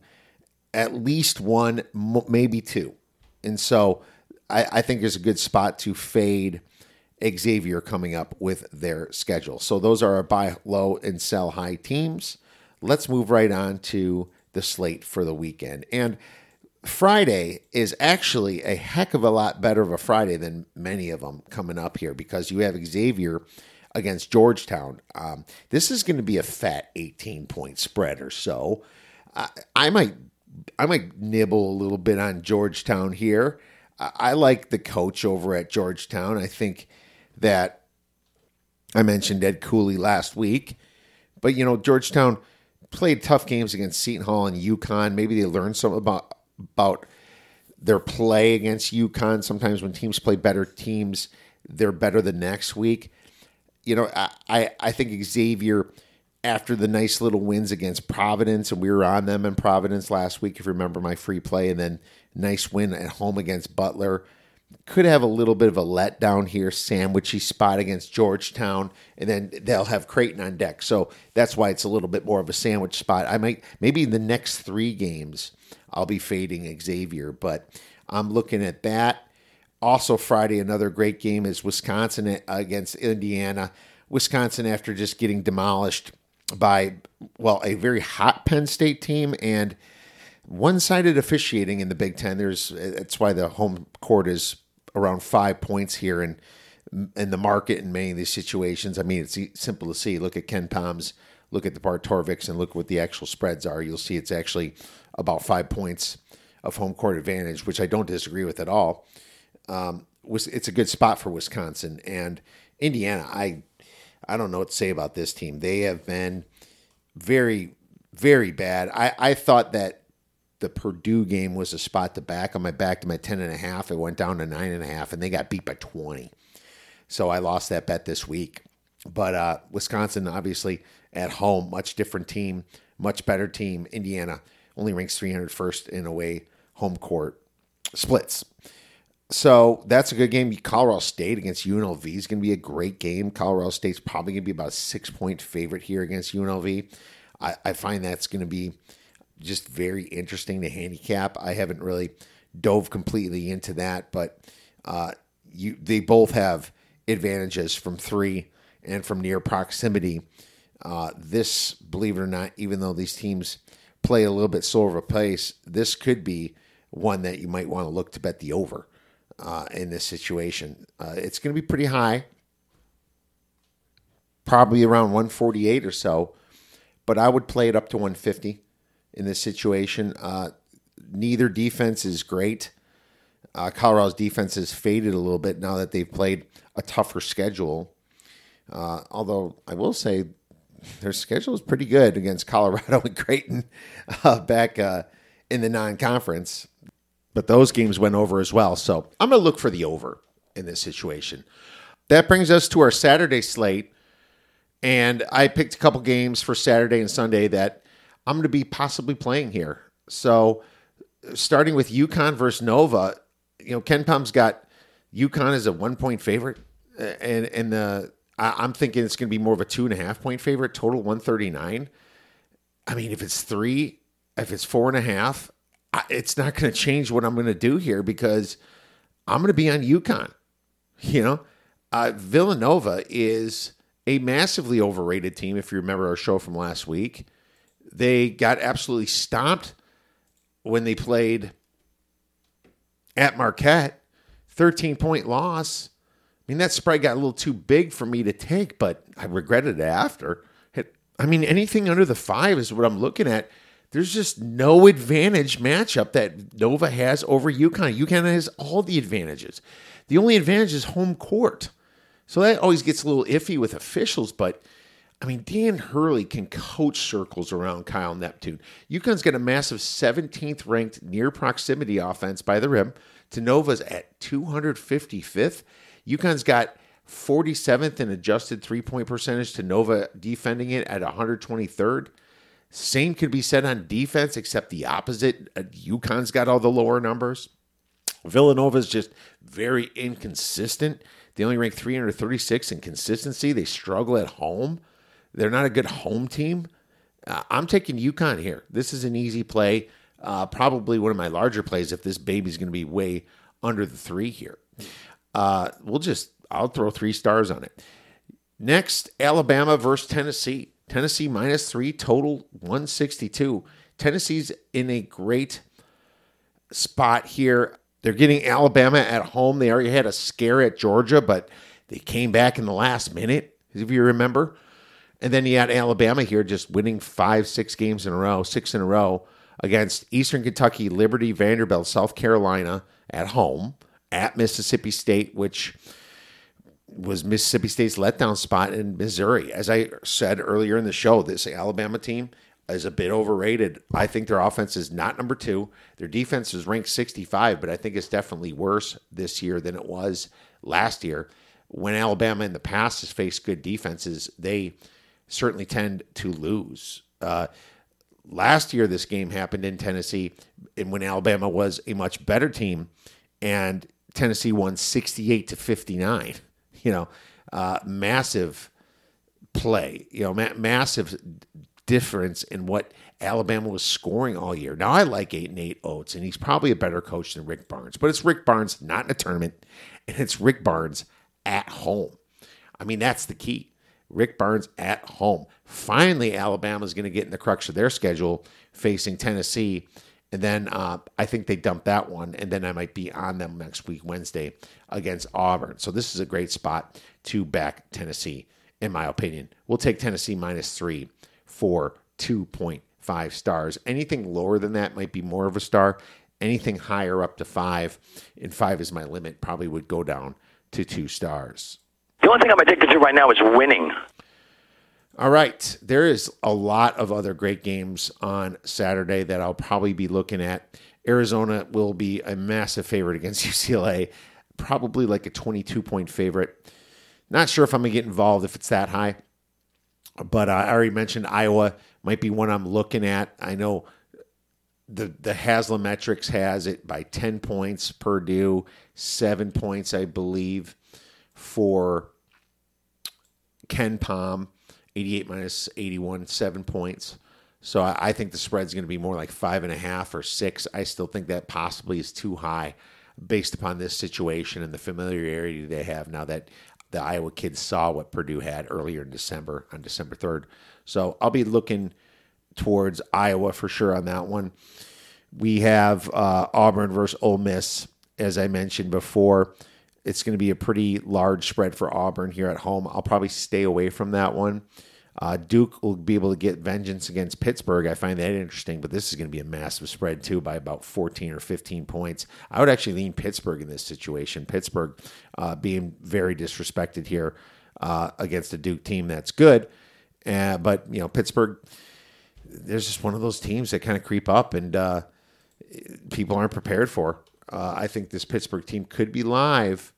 at least one, maybe two. And so I, I think is a good spot to fade Xavier coming up with their schedule. So those are our buy low and sell high teams. Let's move right on to the slate for the weekend. And Friday is actually a heck of a lot better of a Friday than many of them coming up here because you have Xavier against Georgetown. Um, this is going to be a fat 18 point spread or so. I, I might I might nibble a little bit on Georgetown here. I like the coach over at Georgetown. I think that I mentioned Ed Cooley last week, but you know Georgetown played tough games against Seton Hall and UConn. Maybe they learned something about about their play against UConn. Sometimes when teams play better teams, they're better the next week. You know, I I think Xavier after the nice little wins against Providence, and we were on them in Providence last week, if you remember my free play, and then nice win at home against Butler. Could have a little bit of a letdown here, sandwichy spot against Georgetown, and then they'll have Creighton on deck. So that's why it's a little bit more of a sandwich spot. I might maybe in the next three games I'll be fading Xavier, but I'm looking at that. Also, Friday, another great game is Wisconsin against Indiana. Wisconsin, after just getting demolished by, well, a very hot Penn State team and one-sided officiating in the Big Ten. There's that's why the home court is around five points here, and in the market in many of these situations. I mean, it's simple to see. Look at KenPom's, look at the Bart Torvik, and look what the actual spreads are. You'll see it's actually about five points of home court advantage, which I don't disagree with at all. Um, it's a good spot for Wisconsin and Indiana. I I don't know what to say about this team. They have been very very bad. I, I thought that the Purdue game was a spot to back on my back to my 10 and a half. It went down to nine and a half and they got beat by 20. So I lost that bet this week. But uh, Wisconsin, obviously at home, much different team, much better team. Indiana only ranks 301st in away home court splits. So that's a good game. Colorado State against UNLV is going to be a great game. Colorado State's probably going to be about a six point favorite here against UNLV. I, I find that's going to be just very interesting to handicap. I haven't really dove completely into that, but uh, you they both have advantages from three and from near proximity. Uh, this, believe it or not, even though these teams play a little bit slower of a pace, this could be one that you might want to look to bet the over uh, in this situation. Uh, it's going to be pretty high, probably around 148 or so, but I would play it up to 150 in this situation. Uh, neither defense is great. Uh, Colorado's defense has faded a little bit now that they've played a tougher schedule. Uh, although I will say their schedule is pretty good against Colorado and Creighton uh, back uh, in the non-conference, but those games went over as well. So I'm going to look for the over in this situation. That brings us to our Saturday slate, and I picked a couple games for Saturday and Sunday that I'm going to be possibly playing here. So starting with UConn versus Nova, you know, KenPom's got UConn as a one point favorite, and and the I, am thinking it's going to be more of a two and a half point favorite. Total 139. I mean, if it's three, if it's four and a half, I, it's not going to change what I'm going to do here because I'm going to be on UConn. You know, uh, Villanova is a massively overrated team. If you remember our show from last week, they got absolutely stomped when they played at Marquette, 13 point loss. I mean, that spread got a little too big for me to take, but I regretted it after. I mean, anything under the five is what I'm looking at. There's just no advantage matchup that Nova has over UConn. UConn has all the advantages. The only advantage is home court. So that always gets a little iffy with officials, but I mean, Dan Hurley can coach circles around Kyle Neptune. UConn's got a massive 17th ranked near proximity offense by the rim to Nova's at 255th. UConn's got 47th in adjusted three point percentage to Nova defending it at 123rd. Same could be said on defense, except the opposite. Uh, UConn's got all the lower numbers. Villanova's just very inconsistent. They only rank 336 in consistency. They struggle at home. They're not a good home team. Uh, I'm taking UConn here. This is an easy play. Uh, probably one of my larger plays if this baby's going to be way under the three here. Uh, we'll just, I'll throw three stars on it. Next, Alabama versus Tennessee. Tennessee minus three, total 162. Tennessee's in a great spot here. They're getting Alabama at home. They already had a scare at Georgia, but they came back in the last minute, if you remember. And then you had Alabama here just winning five, six games in a row, six in a row against Eastern Kentucky, Liberty, Vanderbilt, South Carolina at home, at Mississippi State, which was Mississippi State's letdown spot in Missouri. As I said earlier in the show, this Alabama team is a bit overrated. I think their offense is not number two. Their defense is ranked 65, but I think it's definitely worse this year than it was last year. When Alabama in the past has faced good defenses, they certainly tend to lose. Uh, last year, this game happened in Tennessee, and when Alabama was a much better team, and Tennessee won 68 to 59. You know, uh, massive play, you know, ma- massive difference in what Alabama was scoring all year. Now, I like 8 and Nate Oats, and he's probably a better coach than Rick Barnes, but it's Rick Barnes not in a tournament, and it's Rick Barnes at home. I mean, that's the key. Rick Barnes at home. Finally, Alabama is going to get in the crux of their schedule facing Tennessee. And then uh, I think they dump that one. And then I might be on them next week, Wednesday, against Auburn. So this is a great spot to back Tennessee, in my opinion. We'll take Tennessee minus three for 2.5 stars. Anything lower than that might be more of a star. Anything higher up to five, and five is my limit, probably would go down to two stars. The only thing I'm addicted to right now is winning. All right. There is a lot of other great games on Saturday that I'll probably be looking at. Arizona will be a massive favorite against UCLA, probably like a 22 point favorite. Not sure if I'm going to get involved if it's that high, but uh, I already mentioned Iowa might be one I'm looking at. I know the the Haslametrics has it by 10 points Purdue, 7 points I believe for KenPom. 88 minus 81, seven points. So I, I think the spread's going to be more like five and a half or six. I still think that possibly is too high based upon this situation and the familiarity they have now that the Iowa kids saw what Purdue had earlier in December on December 3rd. So I'll be looking towards Iowa for sure on that one. We have uh, Auburn versus Ole Miss, as I mentioned before. It's going to be a pretty large spread for Auburn here at home. I'll probably stay away from that one. Uh, Duke will be able to get vengeance against Pittsburgh. I find that interesting, but this is going to be a massive spread too by about 14 or 15 points. I would actually lean Pittsburgh in this situation. Pittsburgh uh, being very disrespected here uh, against a Duke team that's good, but you know Pittsburgh. There's just one of those teams that kind of creep up and uh, people aren't prepared for. Uh, I think this Pittsburgh team could be live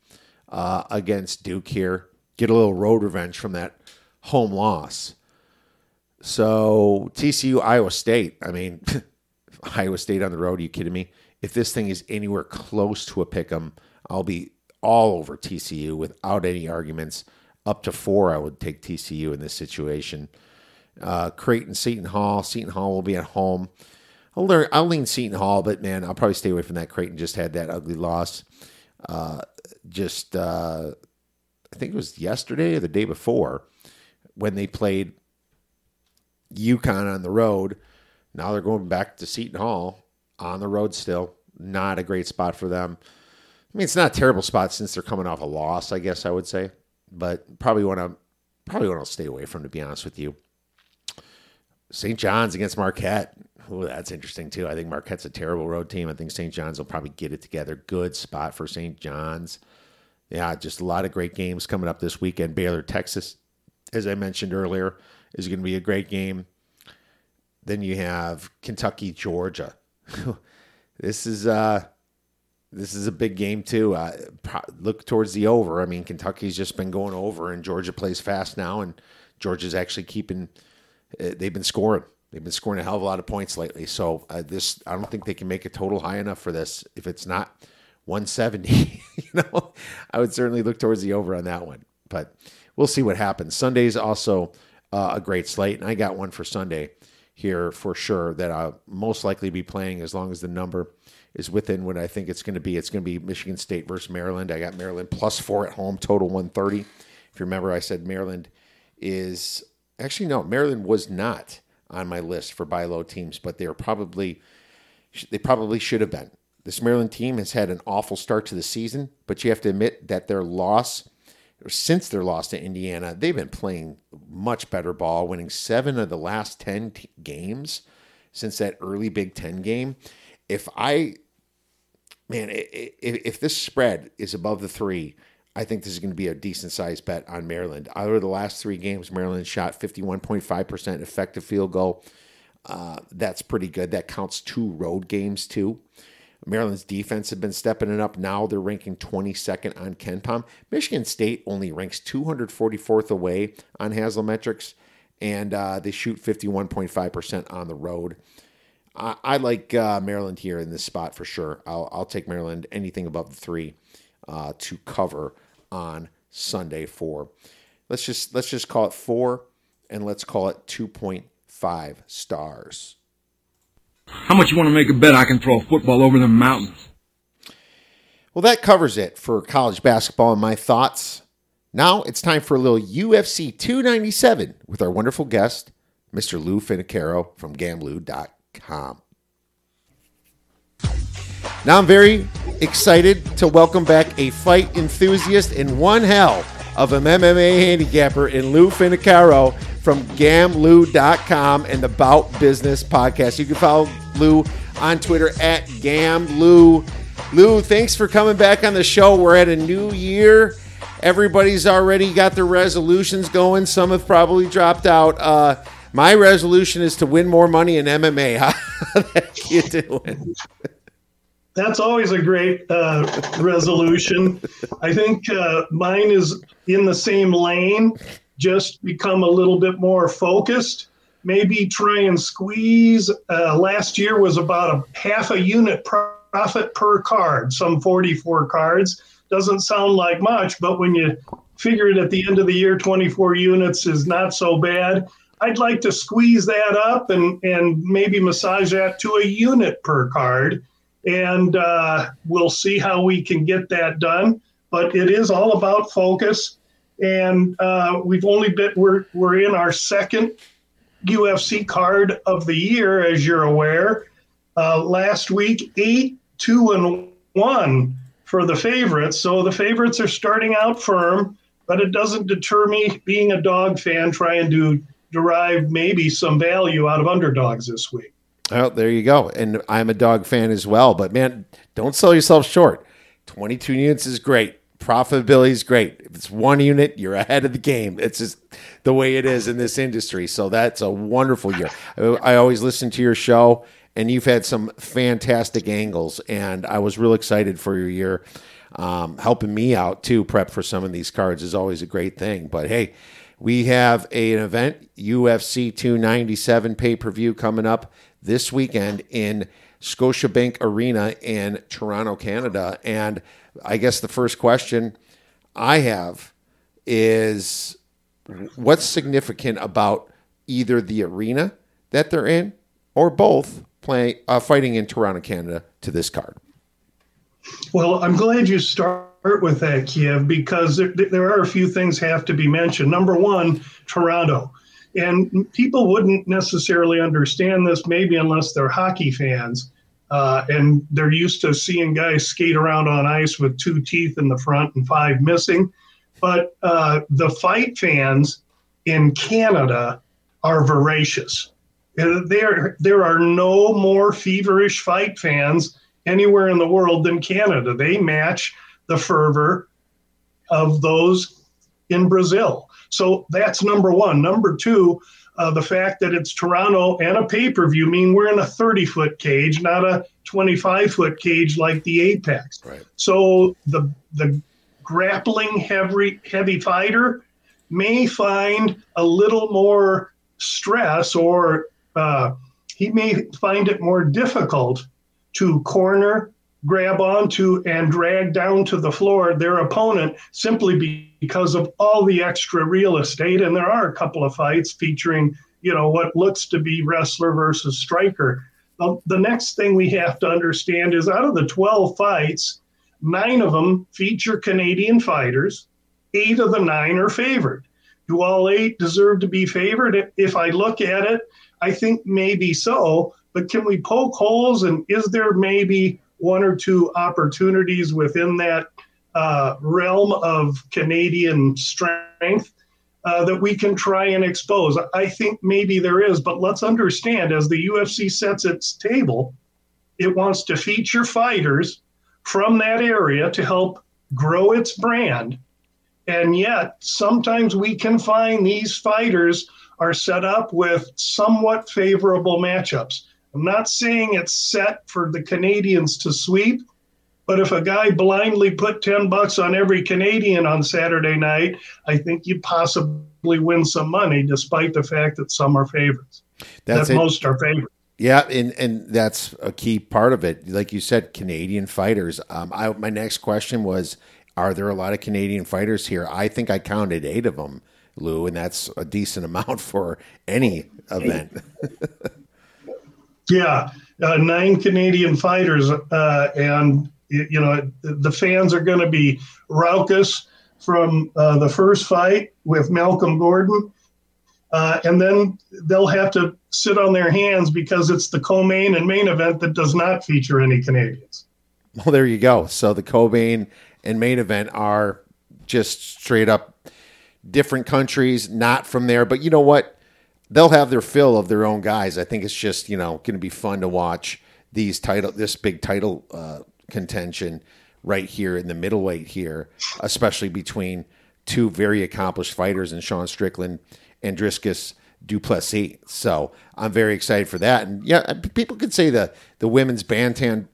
against Duke here. Get a little road revenge from that home loss. So TCU, Iowa State. I mean, Iowa State on the road. Are you kidding me? If this thing is anywhere close to a pick 'em, I'll be all over TCU without any arguments. Up to four, I would take TCU in this situation. Uh, Creighton, Seton Hall. Seton Hall will be at home. I'll, learn, I'll lean Seton Hall, but man, I'll probably stay away from that. Creighton just had that ugly loss. Uh, just, uh, I think it was yesterday or the day before when they played UConn on the road. Now they're going back to Seton Hall on the road still. Not a great spot for them. I mean, it's not a terrible spot since they're coming off a loss, I guess I would say, but probably want to probably want to stay away from. To be honest with you, St. John's against Marquette. Oh, that's interesting too. I think Marquette's a terrible road team. I think St. John's will probably get it together. Good spot for St. John's. Yeah, just a lot of great games coming up this weekend. Baylor, Texas, as I mentioned earlier, is going to be a great game. Then you have Kentucky, Georgia. this is uh, this is a big game too. Uh, look towards the over. I mean, Kentucky's just been going over, and Georgia plays fast now, and Georgia's actually keeping. Uh, they've been scoring. They've been scoring a hell of a lot of points lately. So uh, this, I don't think they can make a total high enough for this. If it's not 170, you know, I would certainly look towards the over on that one. But we'll see what happens. Sunday's also uh, a great slate, and I got one for Sunday here for sure that I'll most likely be playing as long as the number is within what I think it's going to be. It's going to be Michigan State versus Maryland. I got Maryland plus four at home, total 130. If you remember, I said Maryland is actually no, Maryland was not on my list for buy low teams, but they're probably they probably should have been. This Maryland team has had an awful start to the season, but you have to admit that their loss since their loss to Indiana, they've been playing much better ball, winning seven of the last 10 t- games since that early Big Ten game. If I, man, if, if this spread is above the three, I think this is going to be a decent sized bet on Maryland. Of the last three games, Maryland shot 51.5% effective field goal. Uh, that's pretty good. That counts two road games, too. Maryland's defense have been stepping it up. Now they're ranking 22nd on KenPom. Michigan State only ranks 244th away on Haslametrics, and uh, they shoot 51.5% on the road. I, I like uh, Maryland here in this spot for sure. I'll, I'll take Maryland anything above the three uh, to cover on Sunday for. Let's just let's just call it four, and let's call it 2.5 stars. How much you want to make a bet I can throw a football over the mountains? Well, that covers it for college basketball and my thoughts. Now it's time for a little UFC 297 with our wonderful guest, Mr. Lou Finocchiaro from Gamblou.com. Now I'm very excited to welcome back a fight enthusiast and one hell of an MMA handicapper in Lou Finocchiaro from gamblou.com and the Bout Business podcast. You can follow Lou on Twitter at gamblou. Lou, thanks for coming back on the show. We're at a new year. Everybody's already got their resolutions going. Some have probably dropped out. Uh, my resolution is to win more money in MMA. How you doing? That's always a great uh, resolution. I think uh, mine is in the same lane just become a little bit more focused maybe try and squeeze. Uh, last year was about a half a unit profit per card, some 44 cards. Doesn't sound like much, but when you figure it at the end of the year, 24 units is not so bad. I'd like to squeeze that up and, and maybe massage that to a unit per card. And uh, we'll see how we can get that done. But it is all about focus. And uh, we've only been, we're, we're in our second UFC card of the year, as you're aware. Uh, last week, eight, two, and one for the favorites. So the favorites are starting out firm, but it doesn't deter me being a dog fan trying to derive maybe some value out of underdogs this week. Oh, there you go. And I'm a dog fan as well. But man, don't sell yourself short. 22 units is great profitability is great. If it's one unit, you're ahead of the game. It's just the way it is in this industry. So that's a wonderful year. I always listen to your show, and you've had some fantastic angles, and I was real excited for your year. Um, helping me out too, prep for some of these cards is always a great thing. But hey, we have a, an event, UFC 297 pay per view coming up this weekend in Scotiabank Arena in Toronto, Canada. And I guess the first question I have is what's significant about either the arena that they're in or both playing uh, fighting in Toronto, Canada to this card? Well, I'm glad you start with that, Kiev, because there, there are a few things have to be mentioned. Number one, Toronto. And people wouldn't necessarily understand this, maybe unless they're hockey fans. Uh, and they're used to seeing guys skate around on ice with two teeth in the front and five missing. But uh, the fight fans in Canada are voracious. Uh, there, there are no more feverish fight fans anywhere in the world than Canada. They match the fervor of those in Brazil. So that's number one. Number two, uh, the fact that it's Toronto and a pay per view mean we're in a 30 foot cage, not a 25 foot cage like the Apex. Right. So the the grappling heavy heavy fighter may find a little more stress, or uh, he may find it more difficult to corner, grab onto, and drag down to the floor their opponent simply because of all the extra real estate. And there are a couple of fights featuring, you know, what looks to be wrestler versus striker. Um, the next thing we have to understand is out of the 12 fights, nine of them feature Canadian fighters. Eight of the nine are favored. Do all eight deserve to be favored? If I look at it, I think maybe so. But can we poke holes? And is there maybe one or two opportunities within that uh, realm of Canadian strength uh, that we can try and expose. I think maybe there is, but let's understand as the UFC sets its table, it wants to feature fighters from that area to help grow its brand. And yet, sometimes we can find these fighters are set up with somewhat favorable matchups. I'm not saying it's set for the Canadians to sweep, but if a guy blindly put 10 bucks on every Canadian on Saturday night, I think you possibly win some money despite the fact that some are favorites. That's that most are favorites. Yeah, and and that's a key part of it. Like you said, Canadian fighters. Um, I, my next question was, are there a lot of Canadian fighters here? I think I counted eight of them, Lou, and that's a decent amount for any event. yeah, uh, nine Canadian fighters, uh, and you know, the fans are going to be raucous from uh, the first fight with Malcolm Gordon. Uh, and then they'll have to sit on their hands because it's the co-main and main event that does not feature any Canadians. Well, there you go. So the co-main and main event are just straight up different countries, not from there. But you know what? They'll have their fill of their own guys. I think it's just you know going to be fun to watch these title, this big title uh, contention right here in the middleweight here, especially between two very accomplished fighters in Sean Strickland and Dricus Du Plessis. So I'm very excited for that. And yeah, people could say the the women's Bantam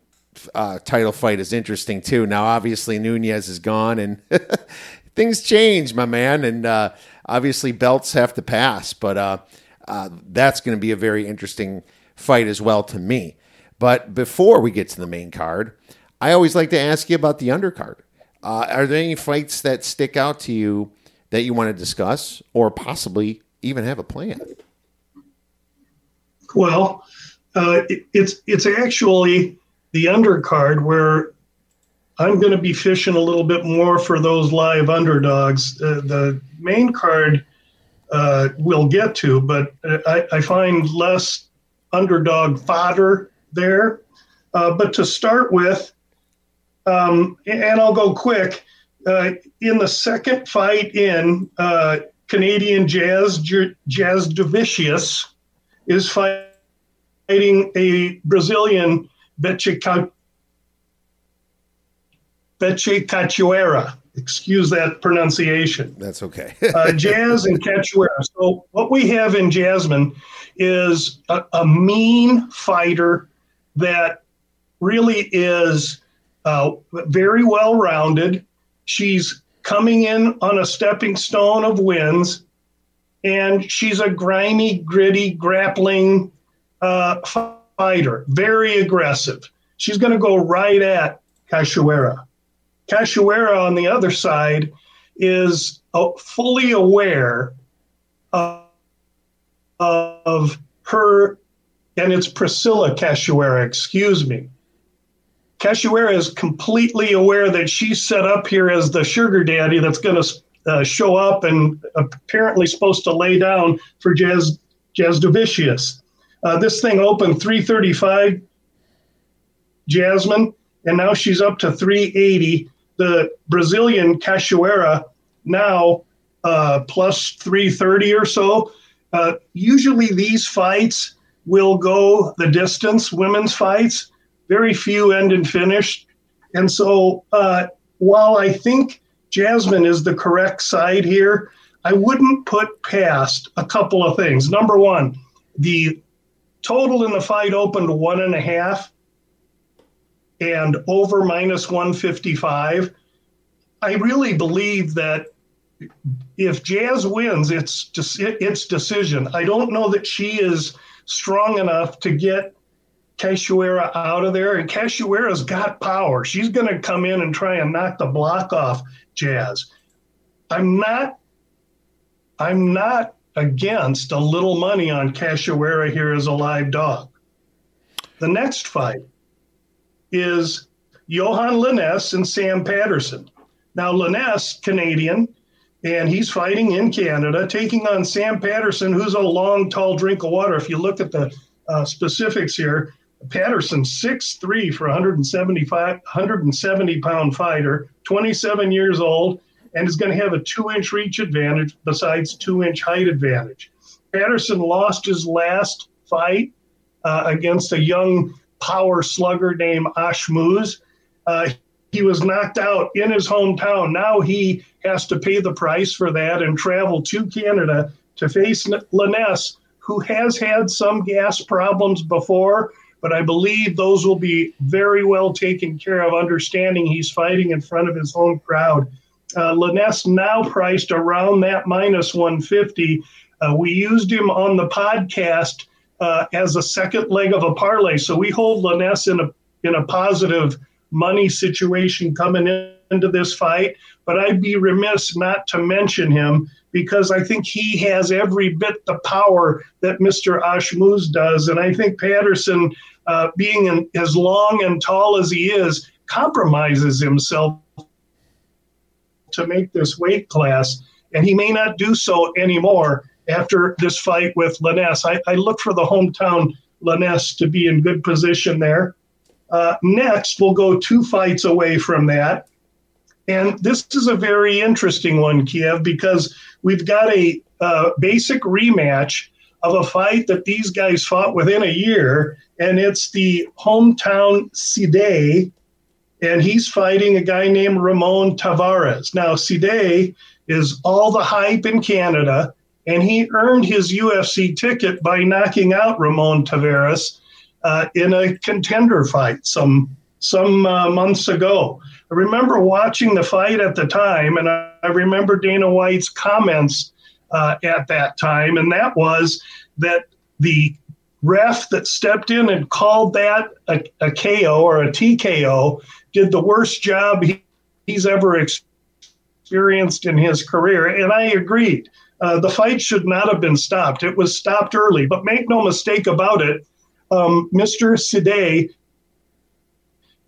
uh, title fight is interesting too. Now, obviously, Nunes is gone and things change, my man. And uh, obviously, belts have to pass. But uh, uh, that's going to be a very interesting fight as well to me. But before we get to the main card, I always like to ask you about the undercard. Uh, are there any fights that stick out to you that you want to discuss, or possibly even have a plan? Well, uh, it, it's it's actually the undercard where I'm going to be fishing a little bit more for those live underdogs. Uh, the main card uh, we'll get to, but I, I, find less underdog fodder there. Uh, but to start with, um, and I'll go quick. Uh, in the second fight in, uh, Canadian Jazz Jazz Javicius is fighting a Brazilian Betche Cachoeira. Excuse that pronunciation. That's okay. uh, jazz and Cachoeira. So what we have in Jasmine is a, a mean fighter that really is uh, very well rounded. She's coming in on a stepping stone of wins, and she's a grimy, gritty, grappling uh, fighter, very aggressive. She's going to go right at Cachoeira. Cachoeira, on the other side, is uh, fully aware of, of her, and it's Priscila Cachoeira, excuse me. Cachoeira is completely aware that she's set up here as the sugar daddy that's going to uh, show up and apparently supposed to lay down for Jazz Jasudavicius. Uh, this thing opened 335 Jasmine, and now she's up to 380 the Brazilian Cachoeira now uh, plus 330 or so. Uh, usually these fights will go the distance, women's fights. Very few end in finish. And so uh, while I think Jasmine is the correct side here, I wouldn't put past a couple of things. Number one, the total in the fight opened one and a half and over minus 155. I really believe that if Jazz wins, it's its decision. I don't know that she is strong enough to get Cachoeira out of there. And Cachoeira's got power. She's going to come in and try and knock the block off Jazz. I'm not. I'm not against a little money on Cachoeira here as a live dog. The next fight is Yohan Lainesse and Sam Patterson. Now, Lainesse, Canadian, and he's fighting in Canada, taking on Sam Patterson, who's a long, tall drink of water. If you look at the uh, specifics here, Patterson, 6'3 for 175, 170 pound fighter, 27 years old, and is going to have a two inch reach advantage besides two inch height advantage. Patterson lost his last fight uh, against a young power slugger named Ashmouz. Uh, he was knocked out in his hometown. Now he has to pay the price for that and travel to Canada to face Lainesse, who has had some gas problems before, but I believe those will be very well taken care of, understanding he's fighting in front of his home crowd. Uh, Lainesse now priced around that minus 150. Uh, we used him on the podcast uh, as a second leg of a parlay. So we hold Lainesse in a in a positive money situation coming into this fight. But I'd be remiss not to mention him because I think he has every bit the power that Mr. Ashmuz does. And I think Patterson, uh, being in, as long and tall as he is, compromises himself to make this weight class. And he may not do so anymore after this fight with Lainesse. I, I look for the hometown Lainesse to be in good position there. Uh, next, we'll go two fights away from that. And this is a very interesting one, Kiev, because we've got a uh, basic rematch of a fight that these guys fought within a year, and it's the hometown Sidey, and he's fighting a guy named Ramon Taveras. Now, Sidey is all the hype in Canada, and he earned his UFC ticket by knocking out Ramon Taveras uh, in a contender fight some some uh, months ago. I remember watching the fight at the time, and I, I remember Dana White's comments uh, at that time, and that was that the ref that stepped in and called that a, a KO or a TKO did the worst job he, he's ever experienced in his career. And I agreed. Uh, the fight should not have been stopped. It was stopped early, but make no mistake about it. Um, Mr. Sidey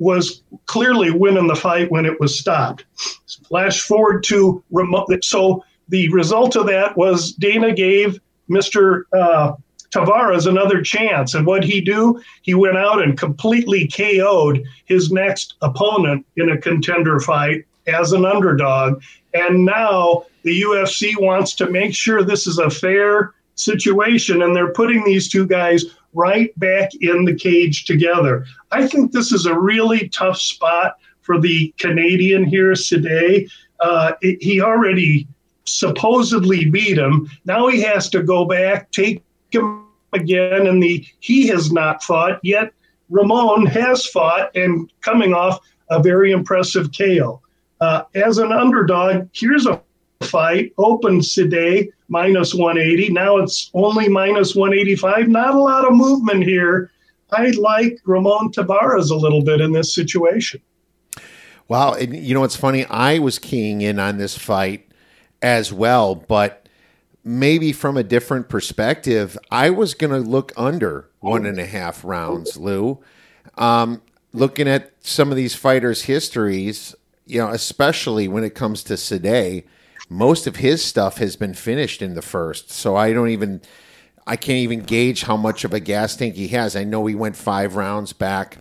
was clearly winning the fight when it was stopped. Flash forward to remote. So the result of that was Dana gave Mr. Uh, Taveras another chance. And what he do? He went out and completely KO'd his next opponent in a contender fight as an underdog. And now the UFC wants to make sure this is a fair situation, and they're putting these two guys right back in the cage together. I think this is a really tough spot for the Canadian here today. Uh, it, he already supposedly beat him. Now he has to go back, take him again, and the he has not fought yet. Ramon has fought and coming off a very impressive KO. Uh, as an underdog, here's a fight opened today minus 180. Now it's only minus 185. Not a lot of movement here. I like Ramon Taveras a little bit in this situation. Wow. And you know, what's funny. I was keying in on this fight as well, but maybe from a different perspective, I was going to look under one and a half rounds, Lou. Um, looking at some of these fighters' histories, you know, especially when it comes to Sidey, most of his stuff has been finished in the first. So I don't even, I can't even gauge how much of a gas tank he has. I know he went five rounds back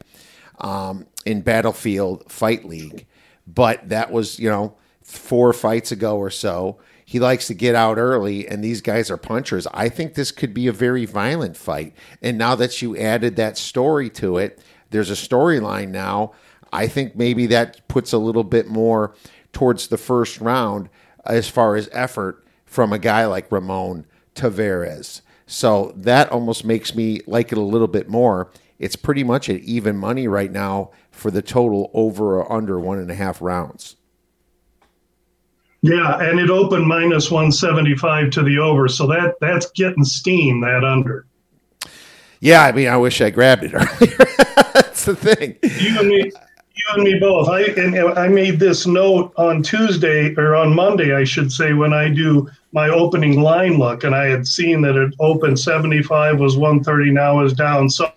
um, in Battlefield Fight League, but that was, you know, four fights ago or so. He likes to get out early, and these guys are punchers. I think this could be a very violent fight. And now that you added that story to it, there's a storyline now. I think maybe that puts a little bit more towards the first round as far as effort from a guy like Ramon Taveras. So that almost makes me like it a little bit more. It's pretty much at even money right now for the total over or under one and a half rounds. Yeah, and it opened minus 175 to the over. So that that's getting steam, that under. Yeah, I mean, I wish I grabbed it earlier. that's the thing. You and me, you and me both. I and I made this note on Tuesday or on Monday, I should say, when I do my opening line look, and I had seen that it opened 75 was 130, now is down. So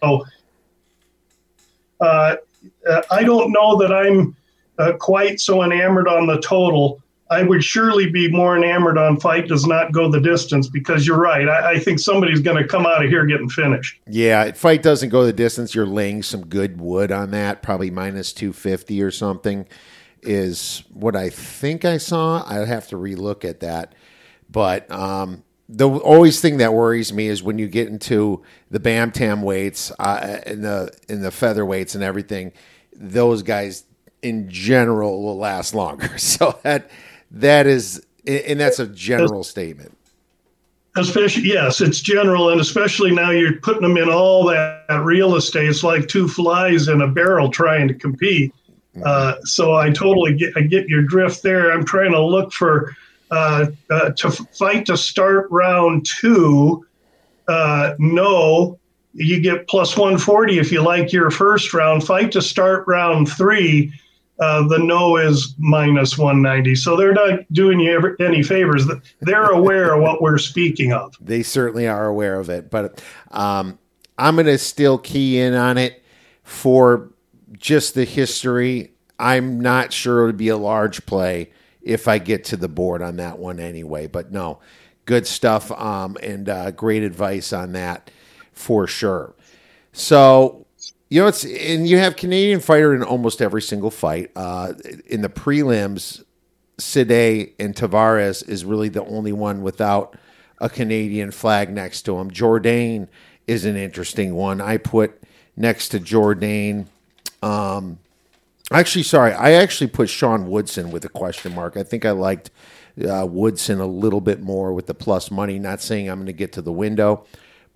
uh, I don't know that I'm uh, quite so enamored on the total. I would surely be more enamored on fight does not go the distance because you're right. I, I think somebody's going to come out of here getting finished. Yeah, fight doesn't go the distance. You're laying some good wood on that, probably minus 250 or something is what I think I saw. I'd have to relook at that. But um, the always thing that worries me is when you get into the bantam weights uh, in the in the featherweights and everything. Those guys in general will last longer. So that that is, and that's a general statement. Especially, yes, it's general, and especially now you're putting them in all that real estate. It's like two flies in a barrel trying to compete. Mm-hmm. Uh, so I totally get, I get your drift there. I'm trying to look for uh, uh, to fight to start round two. Uh, no, you get plus 140 if you like your first round. Fight to start round three uh, the no is minus 190. So they're not doing you any favors. They're aware of what we're speaking of. They certainly are aware of it. But um, I'm going to still key in on it for just the history. I'm not sure it would be a large play if I get to the board on that one anyway. But no, good stuff um, and uh, great advice on that for sure. So you know, it's and you have Canadian fighter in almost every single fight. Uh, in the prelims, Sidey and Taveras is really the only one without a Canadian flag next to him. Jourdain is an interesting one. I put next to Jourdain. Um, actually, sorry, I actually put Sean Woodson with a question mark. I think I liked uh, Woodson a little bit more with the plus money. Not saying I'm going to get to the window,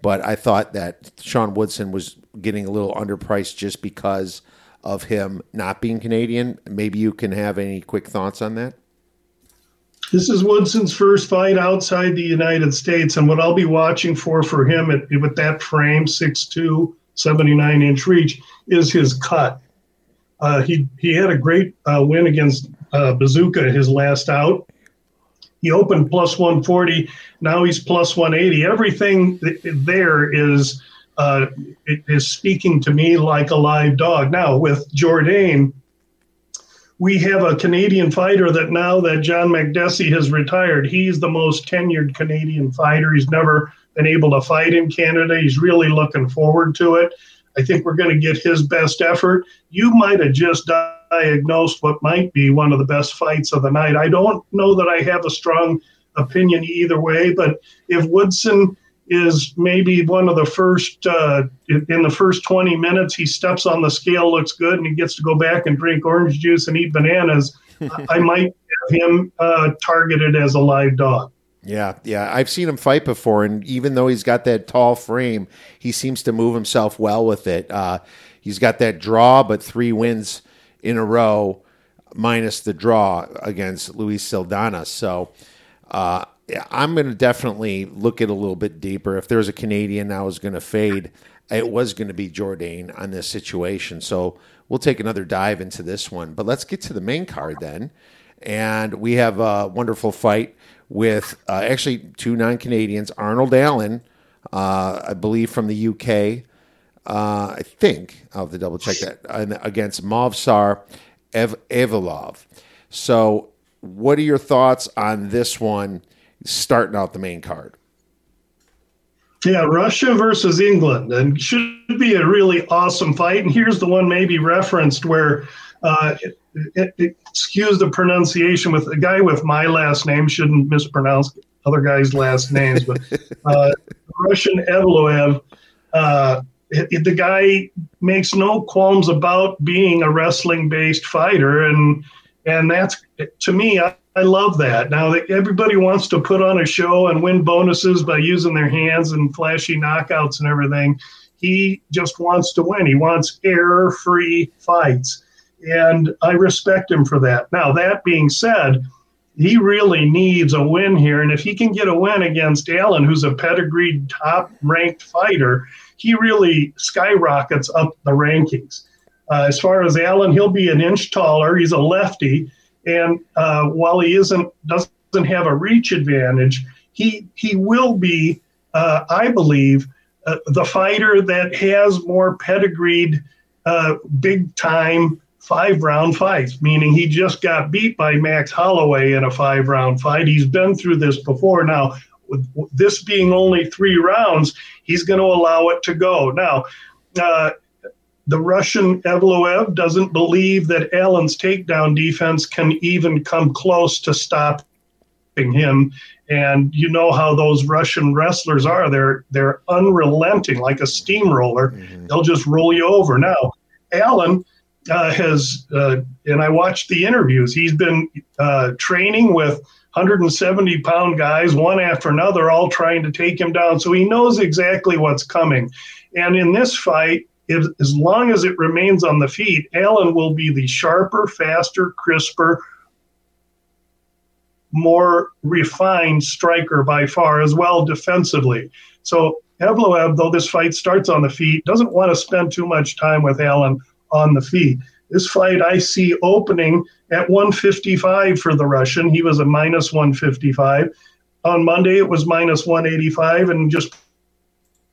but I thought that Sean Woodson was getting a little underpriced just because of him not being Canadian. Maybe you can have any quick thoughts on that. This is Woodson's first fight outside the United States, and what I'll be watching for for him at, with that frame, 6'2", 79 inch reach, is his cut. Uh, he he had a great uh, win against uh, Buzukja his last out. He opened plus 140. Now he's plus 180. Everything there is uh, is speaking to me like a live dog. Now with Jourdain, we have a Canadian fighter that now that John Makdessi has retired, he's the most tenured Canadian fighter. He's never been able to fight in Canada. He's really looking forward to it. I think we're going to get his best effort. You might have just diagnosed what might be one of the best fights of the night. I don't know that I have a strong opinion either way, but if Woodson is maybe one of the first uh, in the first 20 minutes he steps on the scale looks good and he gets to go back and drink orange juice and eat bananas i might have him uh, targeted as a live dog yeah, yeah. I've seen him fight before, and even though he's got that tall frame, he seems to move himself well with it. Uh, he's got that draw, but three wins in a row, minus the draw against Luis Saldana. So uh, I'm going to definitely look at a little bit deeper. If there's a Canadian I was going to fade, it was going to be Jourdain on this situation. So we'll take another dive into this one. But let's get to the main card then. And we have a wonderful fight with uh, actually two non Canadians, Arnold Allen, uh, I believe from the UK. Uh, I think I'll have to double check that and against Movsar Ev- Evloev. So, what are your thoughts on this one starting out the main card? Yeah, Russia versus England, and should be a really awesome fight. And here's the one maybe referenced where uh, it, it, excuse the pronunciation with a guy with my last name shouldn't mispronounce other guys' last names, but uh, Russian Evloev, uh, the guy makes no qualms about being a wrestling-based fighter, and and that's to me, I, I love that. Now everybody wants to put on a show and win bonuses by using their hands and flashy knockouts and everything. He just wants to win. He wants error-free fights and I respect him for that. Now, that being said, he really needs a win here. And if he can get a win against Allen, who's a pedigreed top ranked fighter, he really skyrockets up the rankings. Uh, as far as Allen, he'll be an inch taller. He's a lefty. And uh, while he isn't doesn't have a reach advantage, he he will be, uh, I believe, uh, the fighter that has more pedigreed, uh, big time five round fights, meaning he just got beat by Max Holloway in a five round fight. He's been through this before. Now, with this being only three rounds, he's going to allow it to go. Now, uh, the Russian Evloev doesn't believe that Allen's takedown defense can even come close to stopping him. And you know how those Russian wrestlers are. They're they're unrelenting, like a steamroller. Mm-hmm. They'll just roll you over. Now, Allen uh, has, uh, and I watched the interviews, he's been uh, training with 170 pound guys, one after another, all trying to take him down. So he knows exactly what's coming. And in this fight, if, as long as it remains on the feet, Allen will be the sharper, faster, crisper, more refined striker by far, as well defensively. So Evloev, though this fight starts on the feet, doesn't want to spend too much time with Allen on the feet. This fight I see opening at 155 for the Russian. He was a minus 155. On Monday, it was minus 185. And just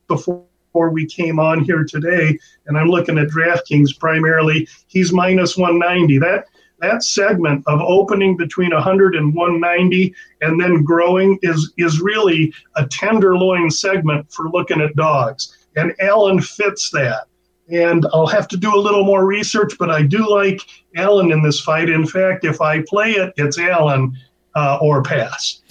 before we came on here today, and I'm looking at DraftKings primarily, he's minus 190. That that segment of opening between 100 and 190 and then growing is is really a tenderloin segment for looking at dogs. And Allen fits that and I'll have to do a little more research, but I do like Allen in this fight. In fact, if I play it, it's Allen uh, or pass.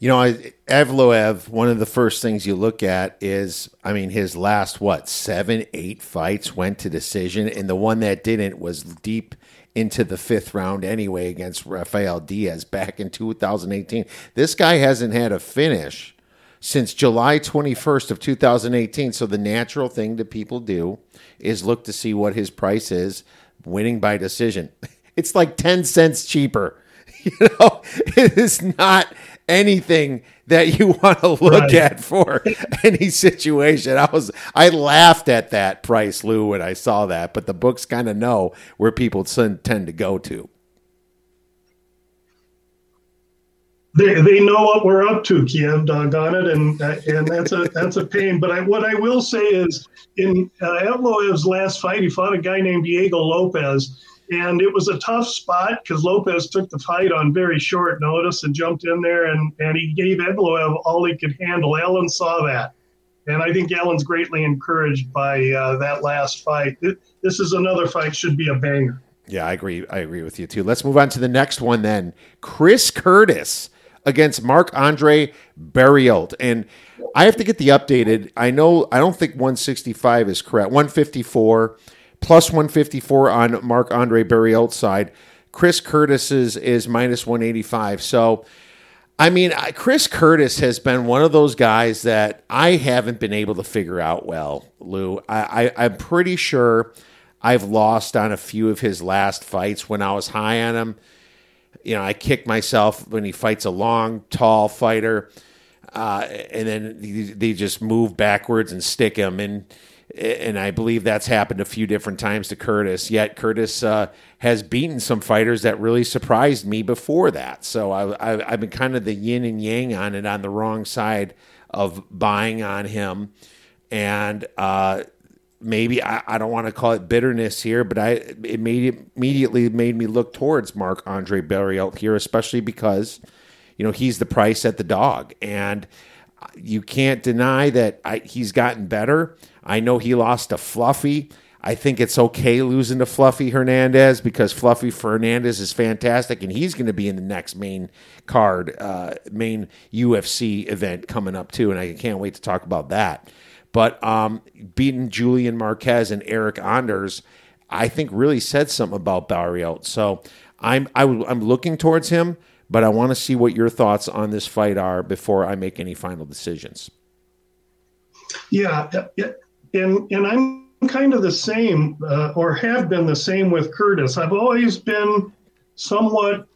You know, Evloev, one of the first things you look at is, I mean, his last, what, seven, eight fights went to decision, and the one that didn't was deep into the fifth round anyway against Rafael Diaz back in 2018. This guy hasn't had a finish since July 21st of 2018. So the natural thing that people do is look to see what his price is winning by decision. It's like 10 cents cheaper You know, it is not anything that you want to look Right. at for any situation. I was I laughed at that price, Lou, when I saw that, but the books kind of know where people tend to go to. They, they know what we're up to, Kiev, doggone it, and and that's a that's a pain. But I, what I will say is, in uh, Evloev's last fight, he fought a guy named Diego Lopez, and it was a tough spot because Lopez took the fight on very short notice and jumped in there, and and he gave Evloev all he could handle. Allen saw that, and I think Allen's greatly encouraged by uh, that last fight. Th- This is another fight should be a banger. Yeah, I agree. I agree with you too. Let's move on to the next one then. Chris Curtis against Mark Andre Barrialt. And I have to get the updated. I know I don't think 165 is correct. 154 plus 154 on Marc-André Barriault's side. Chris Curtis's is minus 185. So I mean, Chris Curtis has been one of those guys that I haven't been able to figure out well, Lou. I, I, I'm pretty sure I've lost on a few of his last fights when I was high on him. You know, I kick myself when he fights a long, tall fighter, uh, and then they- they just move backwards and stick him. And and I believe that's happened a few different times to Curtis. Yet Curtis uh, has beaten some fighters that really surprised me before that. So I, I've been kind of the yin and yang on it, on the wrong side of buying on him, and uh, maybe I, I don't want to call it bitterness here, but I it made immediately made me look towards Marc-André Barriault here, especially because you know he's the price at the dog, and you can't deny that I, he's gotten better. I know he lost to Fluffy. I think it's okay losing to Fluffy Hernandez because Fluffy Hernandez is fantastic, and he's going to be in the next main card, uh, main UFC event coming up too, and I can't wait to talk about that. But um, beating Julian Marquez and Eric Anders, I think really said something about Barriault. So I'm I, am i am looking towards him, but I want to see what your thoughts on this fight are before I make any final decisions. Yeah, and and I'm kind of the same, uh, or have been the same with Curtis. I've always been somewhat.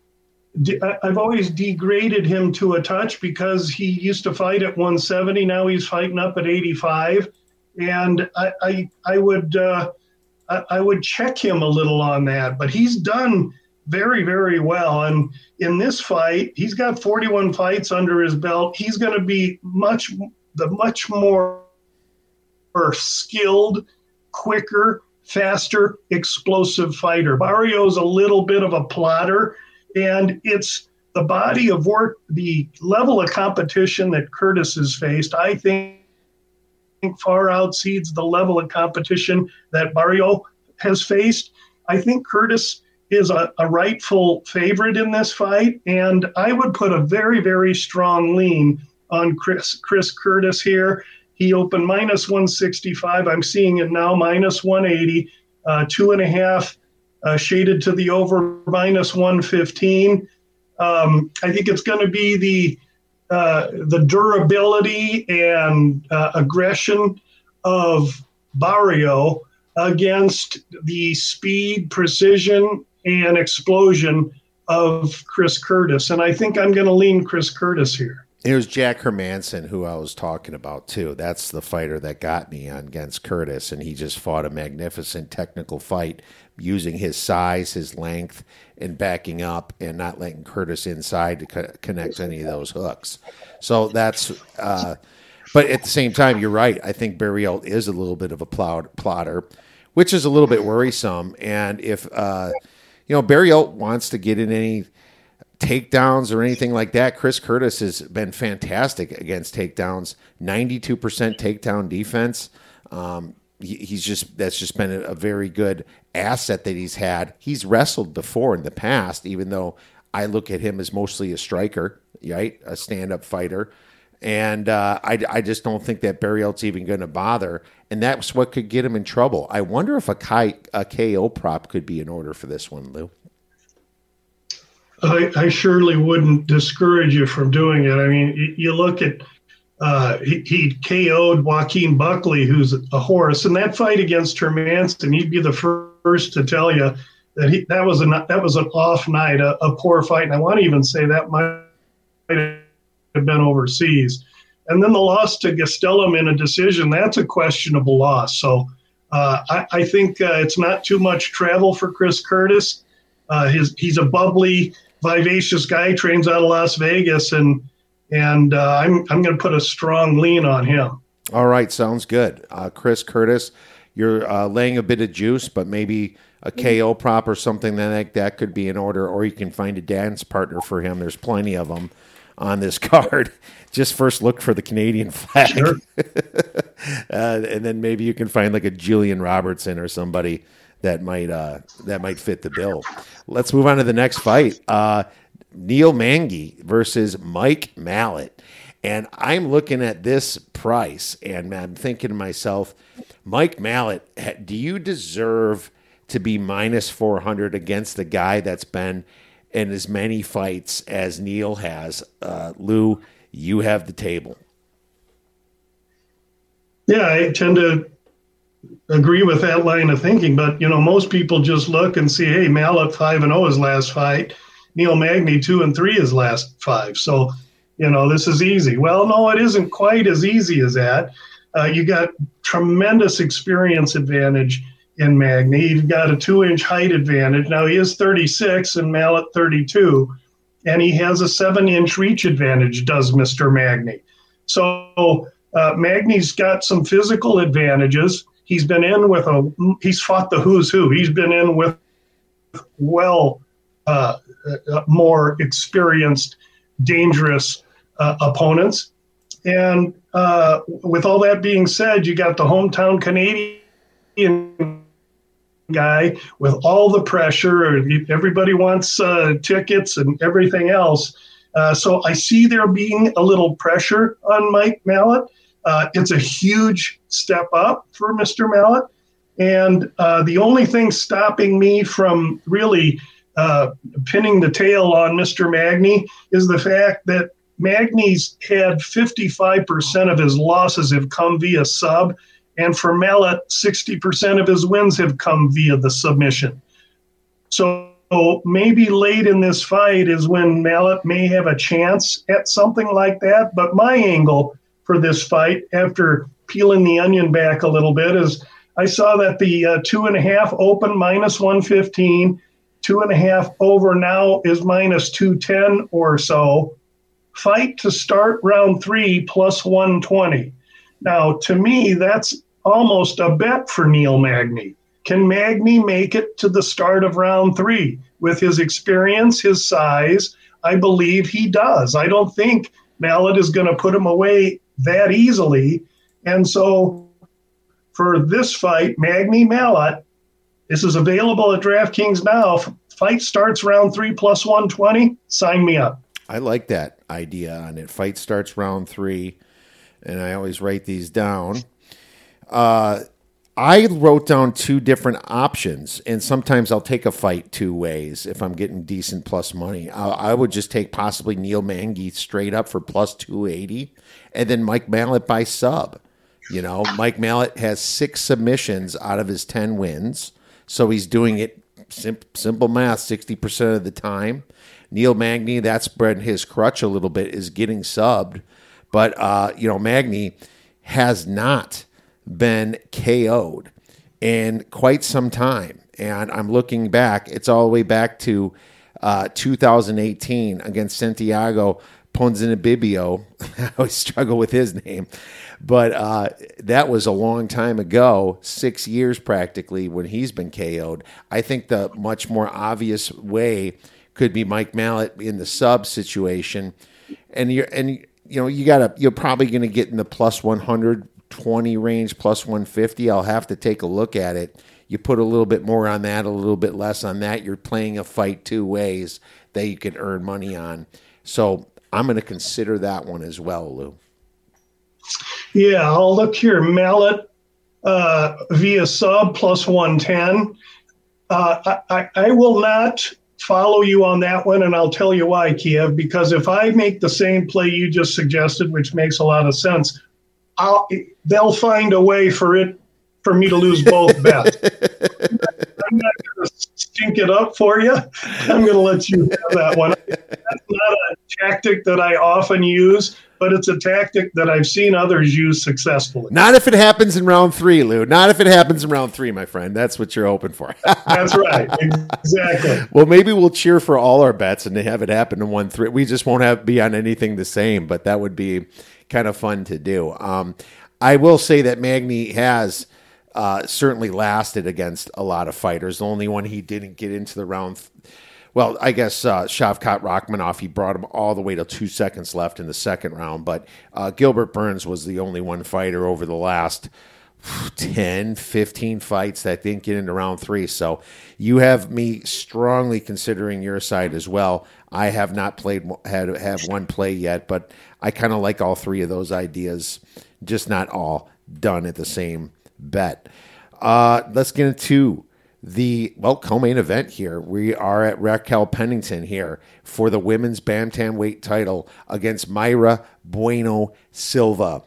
I've always degraded him to a touch because he used to fight at 170. Now he's fighting up at 85, and I I, I would uh, I, I would check him a little on that. But he's done very very well, and in this fight, he's got 41 fights under his belt. He's going to be much the much more or skilled, quicker, faster, explosive fighter. Barriault's a little bit of a plotter, and it's the body of work, the level of competition that Curtis has faced, I think far outseeds the level of competition that Barriault has faced. I think Curtis is a, a rightful favorite in this fight, and I would put a very, very strong lean on Chris Chris Curtis here. He opened minus 165. I'm seeing it now minus 180, uh, two and a half uh, shaded to the over minus 115. Um, I think it's going to be the uh, the durability and uh, aggression of Barriault against the speed, precision, and explosion of Chris Curtis. And I think I'm going to lean Chris Curtis here. It was Jack Hermansson who I was talking about too. That's the fighter that got me on against Curtis, and he just fought a magnificent technical fight using his size, his length, and backing up and not letting Curtis inside to co- connect any of those hooks. So that's. Uh, but at the same time, you're right. I think Barriault is a little bit of a plowed, plotter, which is a little bit worrisome. And if uh, you know Barriault wants to get in any takedowns or anything like that. Chris Curtis has been fantastic against takedowns. Ninety-two percent takedown defense. Um, he, he's just that's just been a, very good asset that he's had. He's wrestled before in the past, even though I look at him as mostly a striker, right, a stand-up fighter. And uh, I, I just don't think that Barry Barriault's even going to bother. And that's what could get him in trouble. I wonder if a, KO prop could be in order for this one, Lou. I, I surely wouldn't discourage you from doing it. I mean, you look at uh, he, he KO'd Joaquin Buckley, who's a horse, and that fight against Hermansson, he'd be the first to tell you that he that was a that was an off night, a, a poor fight, and I want to even say that might have been overseas. And then the loss to Gastelum in a decision, that's a questionable loss. So uh, I, I, think uh, it's not too much travel for Chris Curtis. Uh, his, he's a bubbly, vivacious guy, trains out of Las Vegas, and and uh, I'm, I'm going to put a strong lean on him. All right, sounds good. Uh, Chris Curtis, you're uh, laying a bit of juice, but maybe a KO prop or something like that could be in order, or you can find a dance partner for him. There's plenty of them on this card. Just first look for the Canadian flag, sure. uh, and then maybe you can find like a Gillian Robertson or somebody that might uh, that might fit the bill. Let's move on to the next fight. Uh, Neil Magny versus Mike Malott. And I'm looking at this price and I'm thinking to myself, Mike Malott, do you deserve to be minus 400 against the guy that's been in as many fights as Neil has. Uh, Lou, you have the table. Yeah, I tend to agree with that line of thinking, but you know, most people just look and see, hey, Malott five and zero oh his last fight, Neil Magny two and three his last five. So, you know, this is easy. Well, no, it isn't quite as easy as that. Uh, you got tremendous experience advantage in Magny. He's got a two inch height advantage. Now he is 36 and Malott 32, and he has a seven inch reach advantage, does Mr. Magny. So uh, Magny's got some physical advantages. He's been in with a, he's fought the who's who. He's been in with well uh, uh more experienced, dangerous uh, opponents. And uh, with all that being said, you got the hometown Canadian guy with all the pressure. and Everybody wants uh, tickets and everything else. Uh, so I see there being a little pressure on Mike Malott. Uh, it's a huge step up for Mr. Malott. And uh, the only thing stopping me from really uh, pinning the tail on Mr. Magny is the fact that Magny's had 55% of his losses have come via sub and for Malott, 60% of his wins have come via the submission. So maybe late in this fight is when Malott may have a chance at something like that. But my angle for this fight, after peeling the onion back a little bit, is I saw that the uh, two and a half open minus 115, two and a half over now is minus 210 or so. Fight to start round three plus 120. Now, to me, that's almost a bet for Neil Magny. Can Magny make it to the start of round three? With his experience, his size, I believe he does. I don't think Malott is going to put him away that easily. And so for this fight, Magny Malott, this is available at DraftKings now. Fight starts round three plus 120. Sign me up. I like that idea on it. Fight starts round three, and I always write these down. Uh, I wrote down two different options, and sometimes I'll take a fight two ways if I'm getting decent plus money. I, I would just take possibly Neil Magny straight up for plus 280, and then Mike Malott by sub. You know, Mike Malott has six submissions out of his 10 wins, so he's doing it sim- simple math 60% of the time. Neil Magny, that's his crutch a little bit, is getting subbed, but, uh, you know, Magny has not been KO'd in quite some time. And I'm looking back, it's all the way back to uh, 2018 against Santiago Ponzinibbio. I always struggle with his name. But uh, that was a long time ago, six years practically, when he's been KO'd. I think the much more obvious way could be Mike Malott in the sub situation. And you're, and you know, you gotta, you're probably going to get in the plus 100 120 range plus 150. I'll have to take a look at it. You put a little bit more on that, a little bit less on that. You're playing a fight two ways that you can earn money on. So I'm going to consider that one as well, Lou. Yeah, I'll look here. Malott uh, via sub plus 110. Uh, I, I will not follow you on that one, and I'll tell you why, Kiev, because if I make the same play you just suggested, which makes a lot of sense, I'll, they'll find a way for it for me to lose both bets. I'm not going to stink it up for you, I'm going to let you have that one. That's not a tactic that I often use, but it's a tactic that I've seen others use successfully. Not if it happens in round three, Lou. Not if it happens in round three, my friend. That's what you're hoping for. That's right. Exactly. well, maybe we'll cheer for all our bets and have it happen in one three. We just won't have be on anything the same, but that would be kind of fun to do. Um, I will say that Magny has uh, certainly lasted against a lot of fighters. The only one he didn't get into the round. Th- well, I guess uh, Shavkat Rakhmonov, he brought him all the way to two seconds left in the second round. But uh, Gilbert Burns was the only one fighter over the last 10, 15 fights that didn't get into round three. So you have me strongly considering your side as well. I have not played, had have one play yet, but I kind of like all three of those ideas, just not all done at the same bet. Uh, let's get into the well co-main event here. We are at Raquel Pennington here for the women's bantamweight title against Mayra Bueno Silva.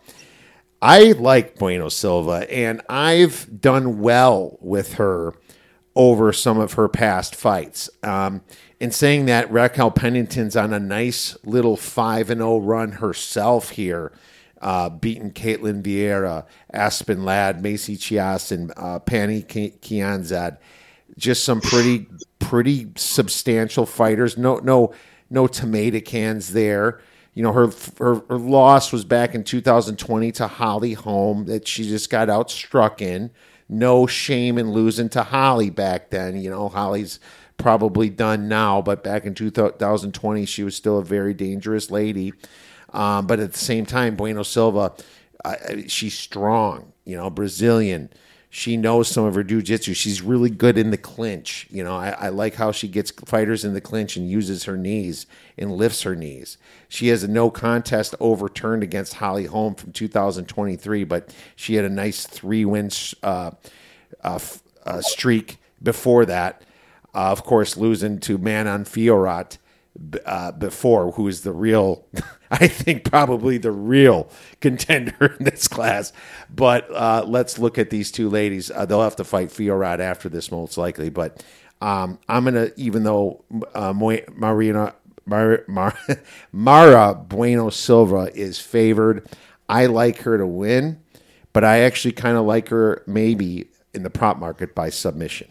I like Bueno Silva, and I've done well with her over some of her past fights. Um, in saying that, Raquel Pennington's on a nice little 5 and 0 run herself here uh, beaten Ketlen Vieira, Aspen Ladd, Macy Chiasson, and uh, Pannie Kianzad. Just some pretty pretty substantial fighters. No no no tomato cans there. You know her, her her loss was back in 2020 to Holly Holm that she just got outstruck in. No shame in losing to Holly back then. You know Holly's probably done now, but back in 2020 she was still a very dangerous lady. Um, but at the same time, Bueno Silva, uh, she's strong, you know, Brazilian. She knows some of her jujitsu. She's really good in the clinch. You know, I, I, like how she gets fighters in the clinch and uses her knees and lifts her knees. She has a no contest overturned against Holly Holm from 2023, but she had a nice three win uh, uh, uh, streak before that. Uh, of course, losing to Manon Fiorot uh, before, who is the real, I think probably the real contender in this class. But uh, let's look at these two ladies. Uh, they'll have to fight Fiorot after this, most likely. But um, I'm gonna, even though uh, Marina Mar- Mar- Mara Bueno Silva is favored, I like her to win, but I actually kind of like her maybe in the prop market by submission.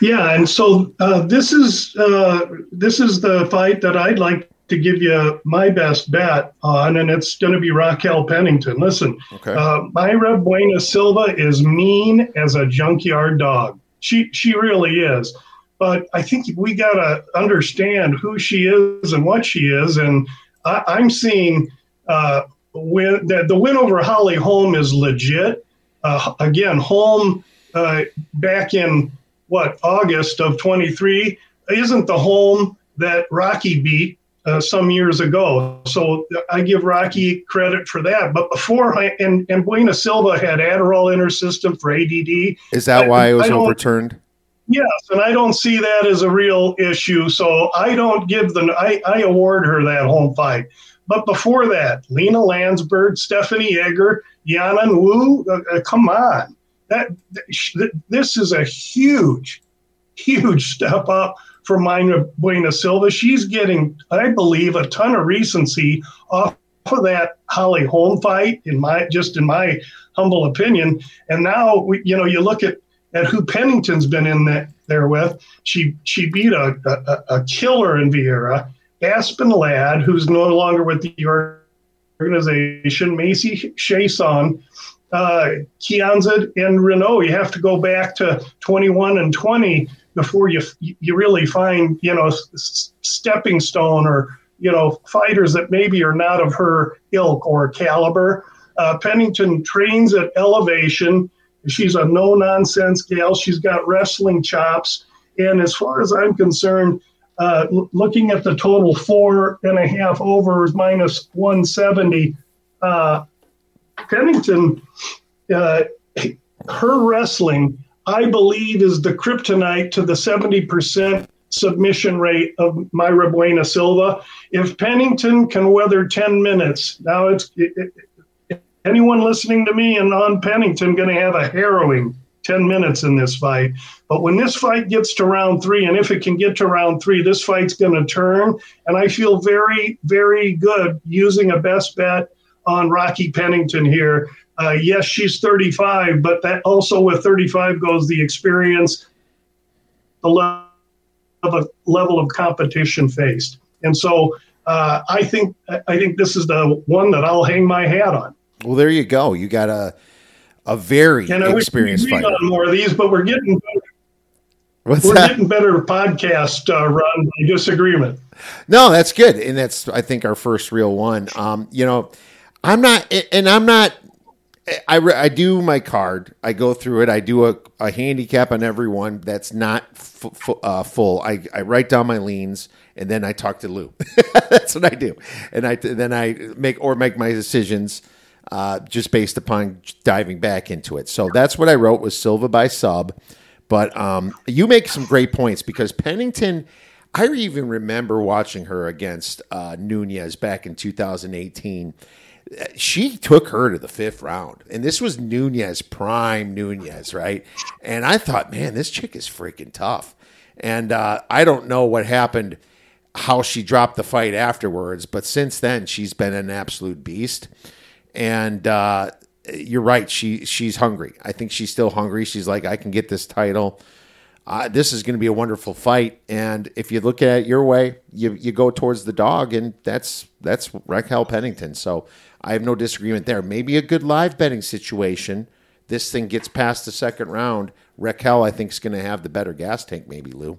Yeah, and so uh, this is uh, this is the fight that I'd like to give you my best bet on, and it's going to be Raquel Pennington. Listen, okay. uh, Mayra Bueno Silva is mean as a junkyard dog. She she really is. But I think we got to understand who she is and what she is, and I, am seeing uh, win, that the win over Holly Holm is legit. Uh, again, Holm uh, back in what August of 23 isn't the Holm that Rocky beat uh, some years ago. So I give Rocky credit for that. But before, I, and, and Bueno Silva had Adderall in her system for ADD. Is that I, why it was overturned? Yes, and I don't see that as a real issue. So I don't give the I, I award her that Holm fight. But before that, Lina Länsberg, Stephanie Egger, Yanan Wu, uh, uh, come on that this is a huge, huge step up for Mayra Bueno Silva. She's getting, I believe, a ton of recency off of that Holly Holm fight, in my just in my humble opinion. And now, we, you know, you look at at who Pennington's been in that there with. She she beat a, a, a killer in Vieira, Aspen Ladd, who's no longer with the organization, Macy Chiasson, uh, Kianzad and Reneau. You have to go back to 21 and 20 before you you really find you know stepping stone or you know fighters that maybe are not of her ilk or caliber. Uh, Pennington trains at elevation. She's a no nonsense gal. She's got wrestling chops. And as far as I'm concerned, uh, looking at the total four and a half overs minus 170, uh, Pennington, uh, her wrestling, I believe, is the kryptonite to the 70% submission rate of Mayra Bueno Silva. If Pennington can weather 10 minutes, now it's it, it, anyone listening to me and on Pennington going to have a harrowing 10 minutes in this fight. But when this fight gets to round three, and if it can get to round three, this fight's going to turn. And I feel very, very good using a best bet on Rocky Pennington here. Uh, yes, she's 35, but that also with 35 goes the experience, the level of, level of competition faced. And so uh, I think I think this is the one that I'll hang my hat on. Well, there you go. You got a a very And I experienced fighter. on more of these, but we're getting What's we're that? getting better podcast uh, run by disagreement. No, that's good, and that's I think our first real one. Um, you know, I'm not, and I'm not. I, I do my card. I go through it. I do a, a handicap on everyone that's not f- f- uh, full. I, I write down my leans and then I talk to Lou. that's what I do, and I then I make or make my decisions uh, just based upon diving back into it. So that's what I wrote was Silva by sub. But um, you make some great points because Pennington. I even remember watching her against uh, Nunes back in 2018 she took her to the fifth round. And this was Nunes, prime Nunes, right? And I thought, man, this chick is freaking tough. And uh, I don't know what happened, how she dropped the fight afterwards, but since then, she's been an absolute beast. And uh, you're right, she she's hungry. I think she's still hungry. She's like, I can get this title. Uh, this is going to be a wonderful fight, and if you look at it your way, you you go towards the dog, and that's that's Raquel Pennington. So I have no disagreement there. Maybe a good live betting situation. This thing gets past the second round. Raquel, I think, is going to have the better gas tank. Maybe Lou.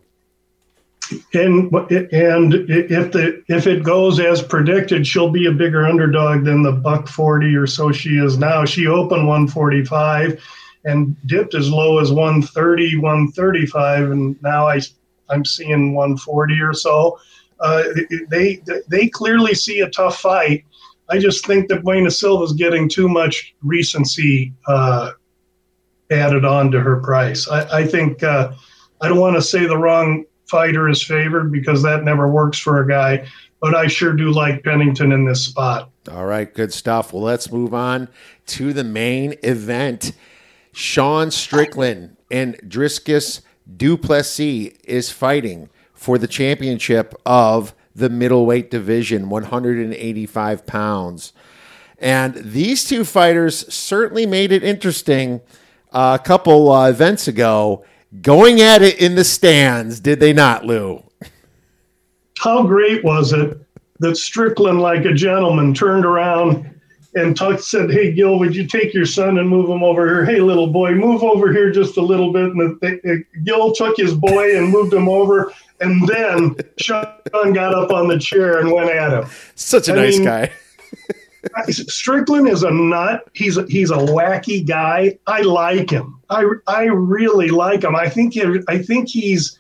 And and if the if it goes as predicted, she'll be a bigger underdog than the buck forty or so she is now. She opened one forty five, and dipped as low as 130, 135, and now I I'm seeing one forty or so. Uh, they they clearly see a tough fight. I just think that Bueno is getting too much recency uh, added on to her price. I, I think uh, I don't want to say the wrong fighter is favored because that never works for a guy, but I sure do like Pennington in this spot. All right, good stuff. Well, let's move on to the main event. Sean Strickland and Driscus Duplessis is fighting for the championship of the middleweight division, 185 pounds. And these two fighters certainly made it interesting uh, a couple uh, events ago, going at it in the stands, did they not, Lou? How great was it that Strickland, like a gentleman, turned around and talked, said, "Hey, Gil, would you take your son and move him over here? Hey, little boy, move over here just a little bit." And the, the, Gil took his boy and moved him over, and then Sean got up on the chair and went at him. Such a I nice mean, guy. Strickland is a nut. He's a, he's a wacky guy. I like him. I I really like him. I think he, I think he's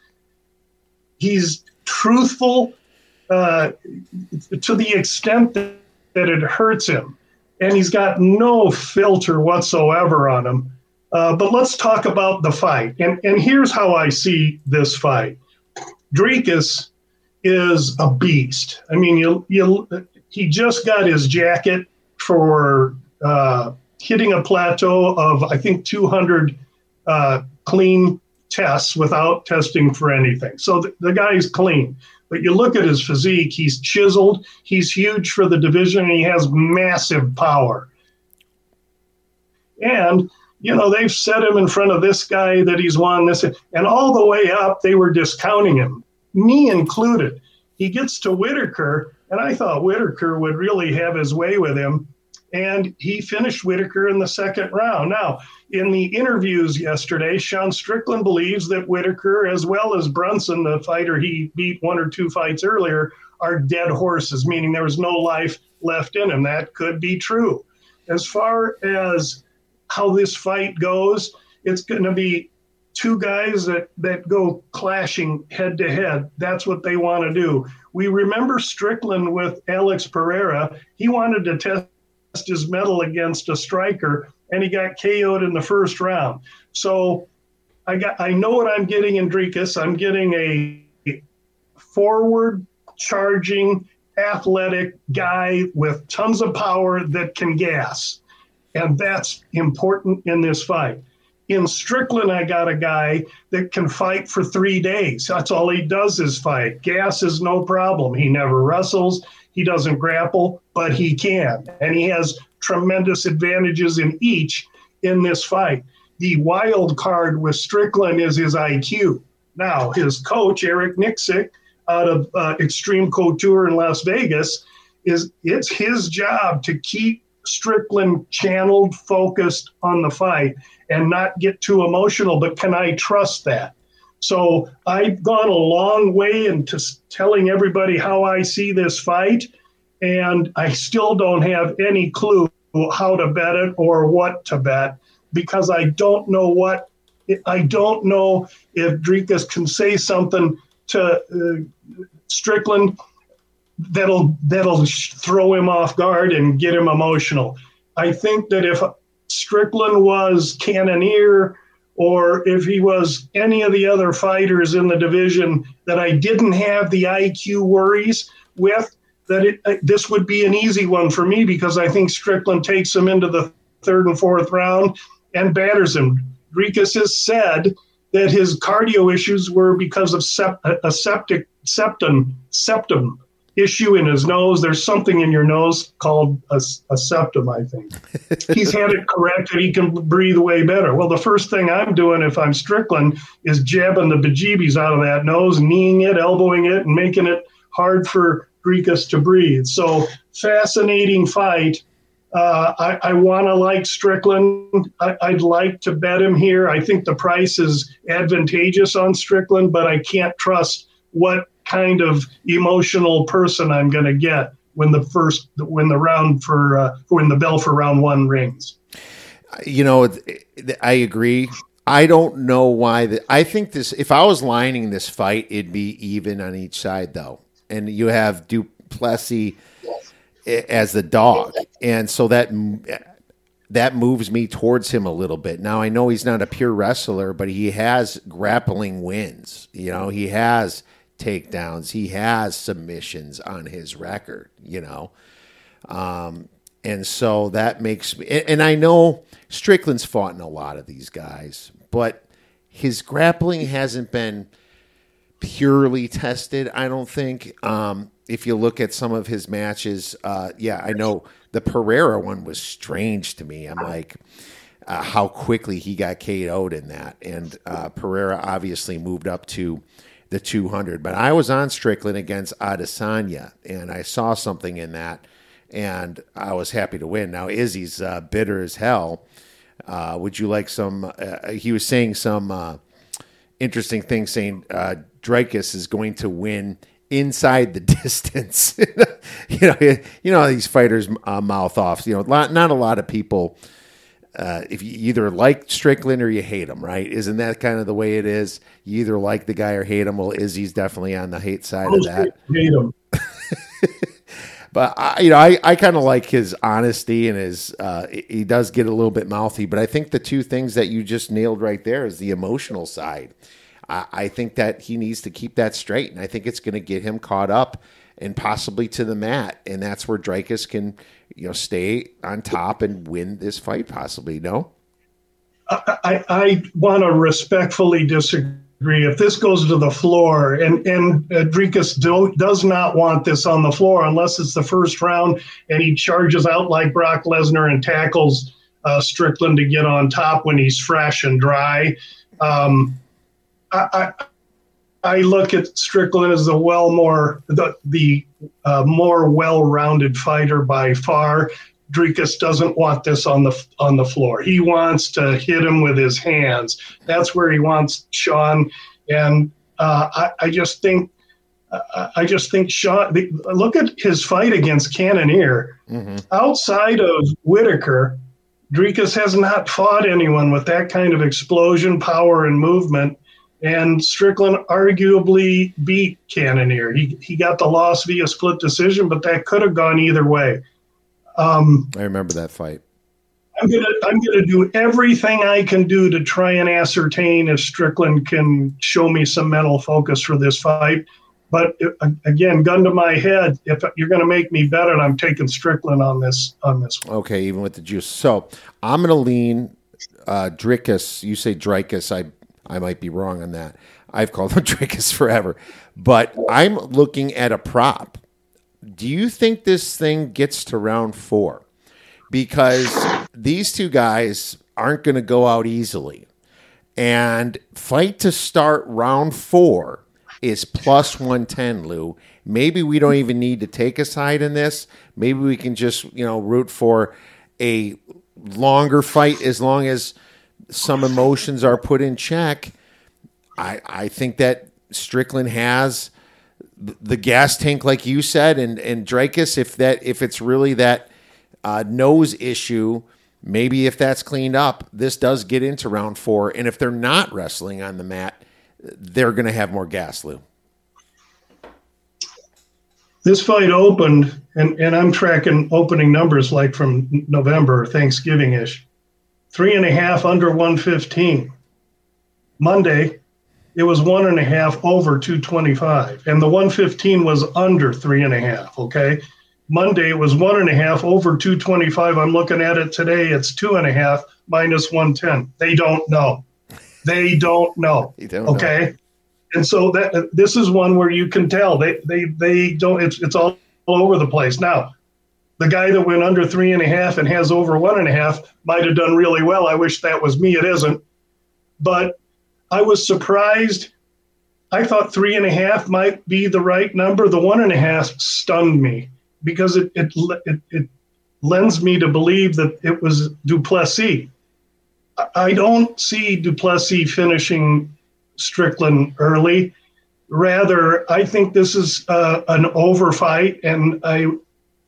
he's truthful uh, to the extent that, that it hurts him, and he's got no filter whatsoever on him. Uh, but let's talk about the fight. And and here's how I see this fight. Dricus is a beast. I mean, you you he just got his jacket for uh, hitting a plateau of I think 200 uh, clean tests without testing for anything. So the, the guy's clean. But you look at his physique; he's chiseled. He's huge for the division, and he has massive power. And you know they've set him in front of this guy that he's won this, and all the way up they were discounting him, me included. He gets to Whittaker, and I thought Whittaker would really have his way with him. And he finished Whittaker in the second round. Now, in the interviews yesterday, Sean Strickland believes that Whittaker, as well as Brunson, the fighter he beat one or two fights earlier, are dead horses, meaning there was no life left in him. That could be true. As far as how this fight goes, it's going to be two guys that, that go clashing head to head. That's what they want to do. We remember Strickland with Alex Pereira. He wanted to test his mettle against a striker, and he got KO'd in the first round. So I got I know what I'm getting in Dricus. I'm getting a forward charging athletic guy with tons of power that can gas. And that's important in this fight. In Strickland, I got a guy that can fight for three days. That's all he does is fight. Gas is no problem. He never wrestles. He doesn't grapple, but he can. And he has tremendous advantages in each in this fight. The wild card with Strickland is his IQ. Now, his coach, Eric Nicksick, out of uh, Extreme Couture in Las Vegas, is it's his job to keep Strickland channeled, focused on the fight, and not get too emotional. But can I trust that? So I've gone a long way into telling everybody how I see this fight, and I still don't have any clue how to bet it or what to bet because I don't know what I don't know if Dricus can say something to uh, Strickland that'll that'll throw him off guard and get him emotional. I think that if Strickland was Cannonier or if he was any of the other fighters in the division that I didn't have the IQ worries with, that it, uh, this would be an easy one for me because I think Strickland takes him into the third and fourth round and batters him. Dricus has said that his cardio issues were because of sep- a septic septum septum issue in his nose. There's something in your nose called a, a septum, I think. He's had it corrected. He can breathe way better. Well, the first thing I'm doing if I'm Strickland is jabbing the bejeebies out of that nose, kneeing it, elbowing it, and making it hard for Dricus to breathe. So fascinating fight. Uh, I, I want to like Strickland. I, would like to bet him here. I think the price is advantageous on Strickland, but I can't trust what kind of emotional person I'm going to get when the first when the round for uh, when the bell for round one rings. You know, I agree. I don't know why. The, I think this. If I was lining this fight, it'd be even on each side, though. And you have Du Plessis as the dog, and so that that moves me towards him a little bit. Now I know he's not a pure wrestler, but he has grappling wins. You know, he has takedowns. He has submissions on his record, you know. Um, and so that makes me, and, I know Strickland's fought in a lot of these guys, but his grappling hasn't been purely tested, I don't think. Um, if you look at some of his matches, uh, yeah, I know the Pereira one was strange to me. I'm like, uh, how quickly he got KO'd in that. And uh, Pereira obviously moved up to the 200. But I was on Strickland against Adesanya, and I saw something in that, and I was happy to win. Now Izzy's uh, bitter as hell. Uh, would you like some? Uh, he was saying some uh, interesting things, saying uh, Dricus is going to win inside the distance. you know, you know these fighters uh, mouth off. You know, not a lot of people uh, if you either like Strickland or you hate him, right? Isn't that kind of the way it is? You either like the guy or hate him. Well, Izzy's definitely on the hate side of that. Hate him. but I, you know, I, I kind of like his honesty and his. Uh, he does get a little bit mouthy, but I think the two things that you just nailed right there is the emotional side. I, I think that he needs to keep that straight, and I think it's going to get him caught up and possibly to the mat, and that's where Dricus can you know stay on top and win this fight possibly. No, I, I want to respectfully disagree. If this goes to the floor, and and Dricus do, does not want this on the floor unless it's the first round, and he charges out like Brock Lesnar and tackles uh, Strickland to get on top when he's fresh and dry. Um, I, I look at Strickland as the well more the the uh, more well-rounded fighter by far. Dricus doesn't want this on the on the floor. He wants to hit him with his hands. That's where he wants Sean. And uh, I, I, just think I just think Sean. Look at his fight against Cannonier. Mm-hmm. Outside of Whittaker, Dricus has not fought anyone with that kind of explosion, power, and movement and Strickland arguably beat Cannonier. He he got the loss via split decision, but that could have gone either way. Um, I remember that fight. I'm gonna I'm gonna do everything I can do to try and ascertain if Strickland can show me some mental focus for this fight. But uh, again, gun to my head, if you're going to make me bet it, I'm taking Strickland on this on this one. Okay, even with the juice. So I'm going to lean uh, Dricus. You say Dricus. I I might be wrong on that. I've called him Dricus forever, but I'm looking at a prop. Do you think this thing gets to round four? Because these two guys aren't going to go out easily, and fight to start round four is plus 110 lou maybe we don't even need to take a side in this maybe we can just you know root for a longer fight as long as some emotions are put in check i i think that strickland has the gas tank like you said and and Dracus if that if it's really that uh, nose issue maybe if that's cleaned up this does get into round four and if they're not wrestling on the mat they're going to have more gas, Lou. This fight opened, and, and I'm tracking opening numbers like from November, Thanksgiving ish. Three and a half under 115. Monday, it was one and a half over 225. And the 115 was under three and a half. Okay. Monday, it was one and a half over 225. I'm looking at it today. It's two and a half minus 110. They don't know. They don't know. don't okay. know. And so that this is one where you can tell they they they don't. It's it's all, all over the place now. The guy that went under three and a half and has over one and a half might have done really well. I wish that was me. It isn't. But I was surprised. I thought three and a half might be the right number. The one and a half stunned me because it it it, it lends me to believe that it was Du Plessis. I don't see Du Plessis finishing Strickland early. Rather, I think this is uh, an overfight, and I,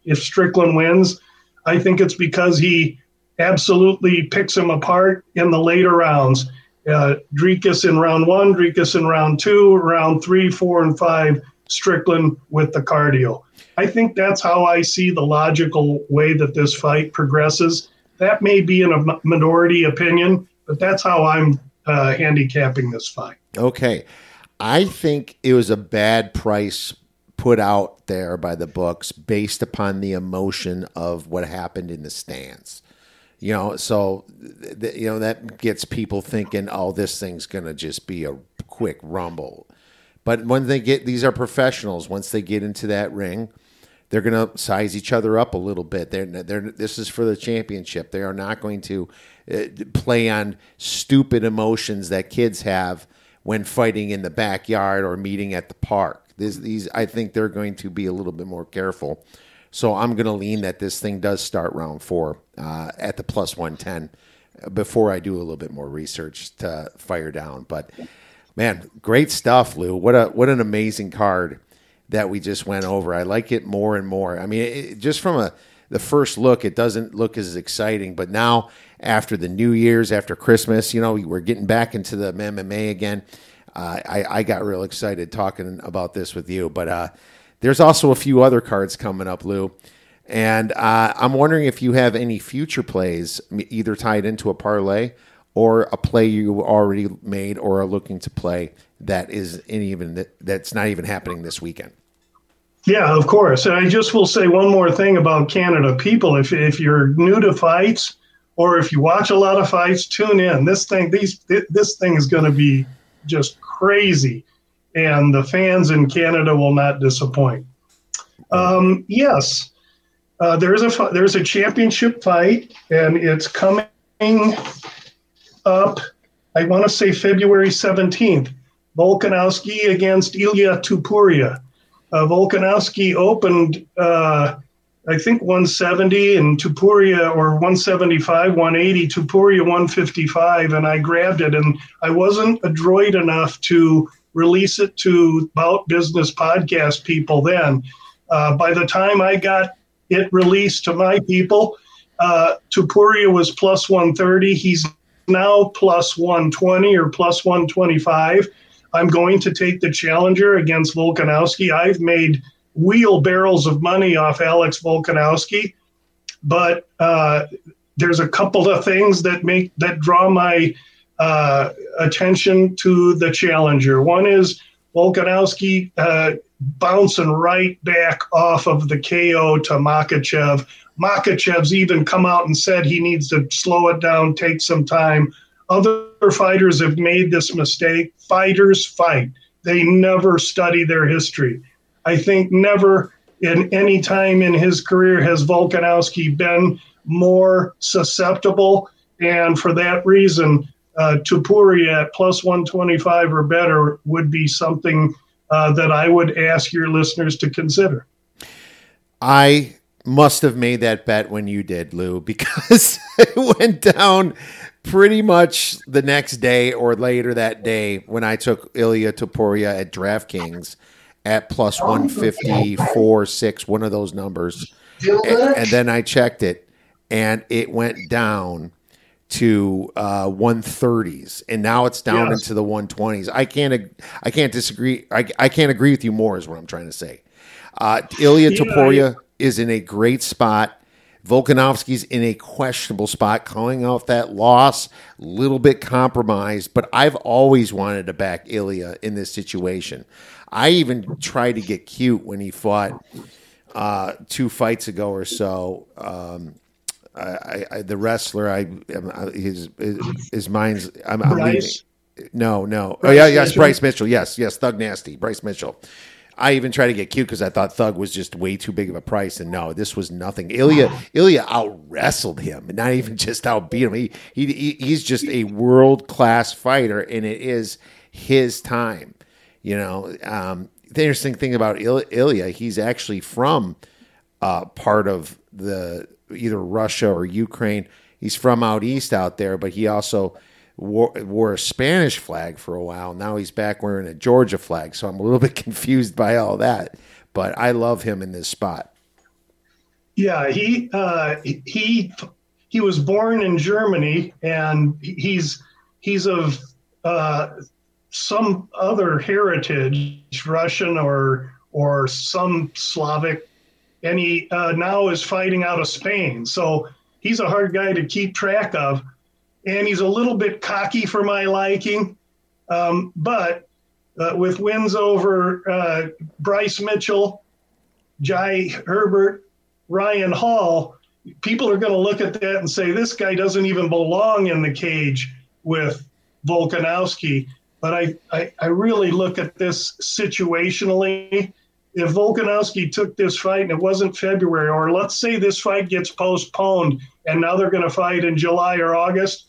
if Strickland wins, I think it's because he absolutely picks him apart in the later rounds. Uh, in round one, Dricus in round two, round three, four, and five, Strickland with the cardio. I think that's how I see the logical way that this fight progresses. That may be in a minority opinion, but that's how I'm uh, handicapping this fight. Okay. I think it was a bad price put out there by the books based upon the emotion of what happened in the stands. You know, so th- you know that gets people thinking, "Oh, this thing's going to just be a quick rumble." But when they get these are professionals, once they get into that ring, they're going to size each other up a little bit. They're, they're, this is for the championship. They are not going to uh, play on stupid emotions that kids have when fighting in the backyard or meeting at the park. This, these, I think they're going to be a little bit more careful. So I'm going to lean that this thing does start round four uh, at the plus 110 before I do a little bit more research to fire down. But man, great stuff, Lou. What a what an amazing card that we just went over. I like it more and more. I mean, it, just from a the first look, it doesn't look as exciting, but now after the New Year's, after Christmas, you know, we're getting back into the MMA again. Uh, I, I got real excited talking about this with you, but uh, there's also a few other cards coming up, Lou. And uh, I'm wondering if you have any future plays, either tied into a parlay or a play you already made or are looking to play that is even that's not even happening this weekend. Yeah, of course. And I just will say one more thing about Canada people. If if you're new to fights or if you watch a lot of fights, tune in. This thing these this thing is going to be just crazy, and the fans in Canada will not disappoint. Um, yes, uh, there's a there's a championship fight, and it's coming up. I want to say February 17th. Volkanovski against Ilya Topuria. Uh, Volkanovski opened, uh, I think, 170 and Topuria, or 175, 180, Topuria 155, and I grabbed it. And I wasn't adroit enough to release it to Bout Business podcast people then. Uh, by the time I got it released to my people, uh, Topuria was plus 130. He's now plus 120 or plus 125. I'm going to take the challenger against Volkanovski. I've made wheelbarrows of money off Alex Volkanovski, but uh, there's a couple of things that make that draw my uh, attention to the challenger. One is Volkanovski uh, bouncing right back off of the KO to Makhachev. Makhachev's even come out and said he needs to slow it down, take some time. Other fighters have made this mistake. Fighters fight. They never study their history. I think never in any time in his career has Volkanovski been more susceptible. And for that reason, uh, Topuria at plus 125 or better would be something uh, that I would ask your listeners to consider. I must have made that bet when you did, Lou, because it went down pretty much the next day or later that day when I took Ilya Topuria at DraftKings at plus 154, 6, one of those numbers. And, and then I checked it and it went down to uh, 130s and now it's down Yes. into the 120s. I can't I can't disagree I, I can't agree with you more is what I'm trying to say. Uh, Ilya Yeah, Topuria is in a great spot. Volkanovski's in a questionable spot, calling off that loss, little bit compromised. But I've always wanted to back Ilya in this situation. I even tried to get cute when he fought uh, two fights ago or so. Um, I, I, the wrestler, I, I his, his mind's. I'm, I'm leaving. Bryce? No, no. oh yeah, yes, Mitchell? Bryce Mitchell. Yes, yes, Thug Nasty, Bryce Mitchell. I even tried to get cute because I thought Thug was just way too big of a price, and no, this was nothing. Ilya, Ilya out wrestled him, and not even just outbeat him. He, he, he he's just a world class fighter, and it is his time. You know, um, the interesting thing about Il- Ilya, he's actually from uh, part of the either Russia or Ukraine. He's from out east out there, but he also wore, wore a Spanish flag for a while. Now he's back wearing a Georgia flag, so I'm a little bit confused by all that. But I love him in this spot. Yeah, he uh, he he was born in Germany, and he's he's of uh, some other heritage, Russian or or some Slavic, and he uh, now is fighting out of Spain. So he's a hard guy to keep track of, and he's a little bit cocky for my liking, um, but uh, with wins over uh, Bryce Mitchell, Jai Herbert. Ryan Hall, people are going to look at that and say this guy doesn't even belong in the cage with Volkanovski. But I, I, I really look at this situationally. If Volkanovski took this fight and it wasn't February, or let's say this fight gets postponed and now they're going to fight in July or August,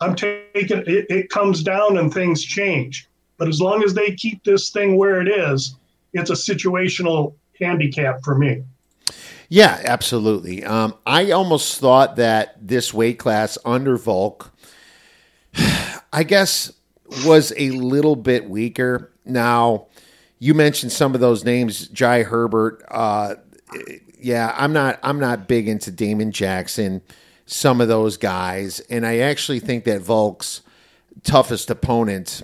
I'm taking it, it comes down and things change. But as long as they keep this thing where it is, it's a situational handicap for me. Yeah, absolutely. Um, I almost thought that this weight class under Volk, I guess, was a little bit weaker. Now, you mentioned some of those names, Jai Herbert. Uh, yeah, I'm not. I'm not big into Damon Jackson. Some of those guys, and I actually think that Volk's toughest opponent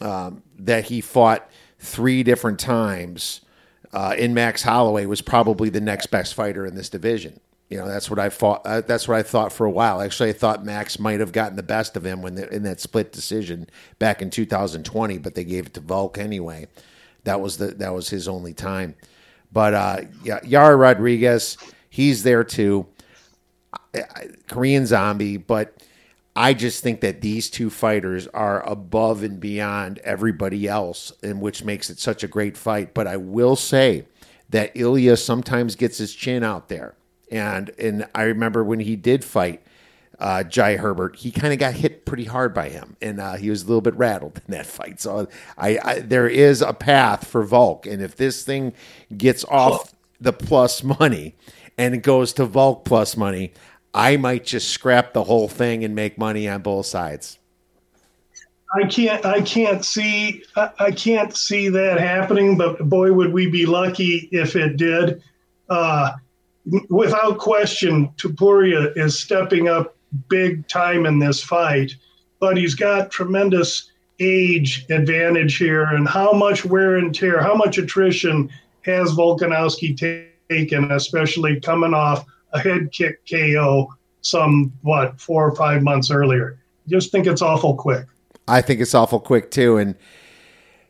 um, that he fought three different times uh, in Max Holloway was probably the next best fighter in this division. You know, that's what I thought. Uh, that's what I thought for a while. Actually, I thought Max might have gotten the best of him when the, in that split decision back in 2020, but they gave it to Volk anyway. That was the that was his only time. But uh, yeah, Yair Rodriguez, he's there too. Korean Zombie, but I just think that these two fighters are above and beyond everybody else, and which makes it such a great fight. But I will say that Ilya sometimes gets his chin out there, and and I remember when he did fight uh, Jai Herbert, he kind of got hit pretty hard by him, and uh, he was a little bit rattled in that fight. So I, I there is a path for Volk, and if this thing gets off the plus money and it goes to Volk plus money, I might just scrap the whole thing and make money on both sides. I can't I can't see I, I can't see that happening, but boy would we be lucky if it did. Uh, without question, Topuria is stepping up big time in this fight, but he's got tremendous age advantage here, and how much wear and tear, how much attrition has Volkanovski taken, especially coming off a head kick KO some what four or five months earlier. Just think it's awful quick. I think it's awful quick too. And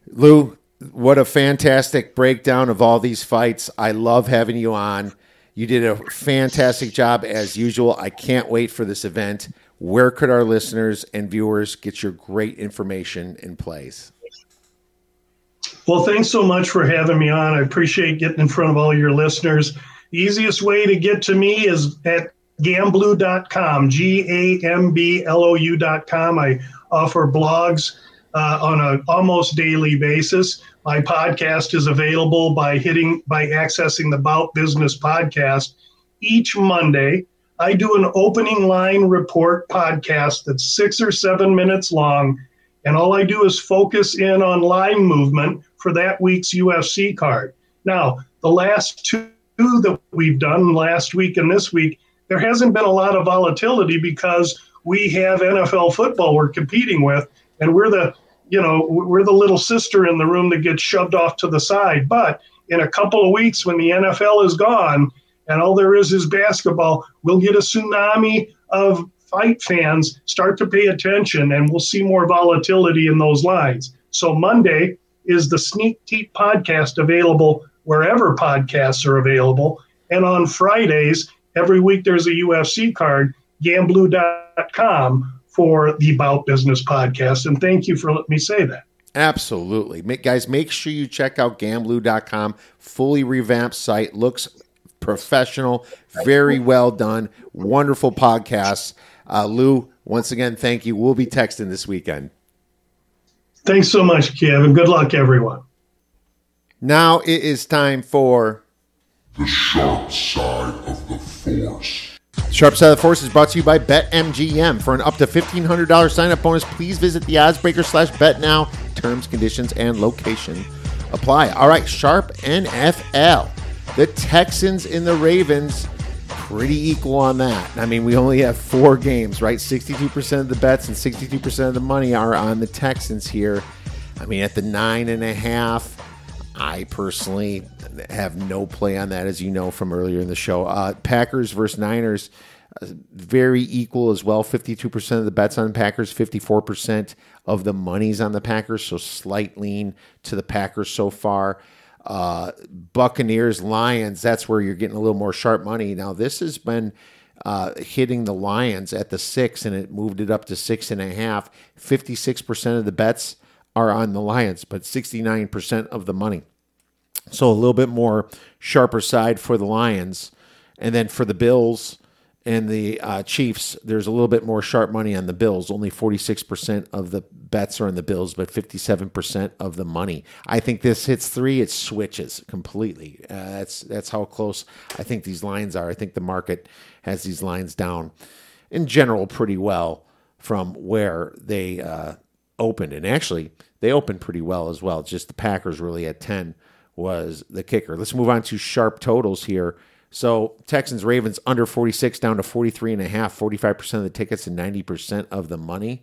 Lou, what a fantastic breakdown of all these fights. I love having you on. You did a fantastic job as usual. I can't wait for this event. Where could our listeners and viewers get your great information in place? Well, thanks so much for having me on. I appreciate getting in front of all your listeners. The easiest way to get to me is at gamblou.com, G A M B L O U.com. I offer blogs uh, on an almost daily basis. My podcast is available by hitting by accessing the Bout Business podcast each Monday. I do an opening line report podcast that's six or seven minutes long, and all I do is focus in on line movement for that week's UFC card. Now, the last two that we've done last week and this week, there hasn't been a lot of volatility because we have NFL football we're competing with, and we're the you know we're the little sister in the room that gets shoved off to the side. But in a couple of weeks, when the NFL is gone and all there is is basketball, we'll get a tsunami of fight fans start to pay attention, and we'll see more volatility in those lines. So Monday is the Sneak Teep podcast available wherever podcasts are available. And on Fridays, every week there's a UFC card, gamblou.com for the Bout Business podcast. And thank you for letting me say that. Absolutely. Guys, make sure you check out gamblou.com. Fully revamped site. Looks professional. Very well done. Wonderful podcast. Uh, Lou, once again, thank you. We'll be texting this weekend. Thanks so much, Kiev. Good luck, everyone. Now it is time for The sharp side of the force. Sharp Side of the Force is brought to you by BetMGM. For an up to $1,500 sign up bonus, please visit the oddsbreaker slash bet now. Terms, conditions, and location apply. All right, Sharp NFL. The Texans and the Ravens, pretty equal on that. I mean, we only have four games, right? 62% of the bets and 62% of the money are on the Texans here. I mean, at the nine and a half, I personally have no play on that, as you know from earlier in the show. Uh, Packers versus Niners, uh, very equal as well. 52% of the bets on Packers, 54% of the money's on the Packers, so slight lean to the Packers so far. Uh, Buccaneers, Lions, that's where you're getting a little more sharp money. Now, this has been uh, hitting the Lions at the six, and it moved it up to six and a half. 56% of the bets are on the Lions, but 69% of the money. So a little bit more sharper side for the Lions. And then for the Bills and the uh, Chiefs, there's a little bit more sharp money on the Bills. Only 46% of the bets are on the Bills, but 57% of the money. I think this hits three, it switches completely. Uh, that's that's how close I think these lines are. I think the market has these lines down in general pretty well from where they uh, opened. And actually, they opened pretty well as well. Just the Packers really at 10 was the kicker. Let's move on to sharp totals here. So Texans Ravens under 46 down to 43 and a half, 45% of the tickets and 90% of the money.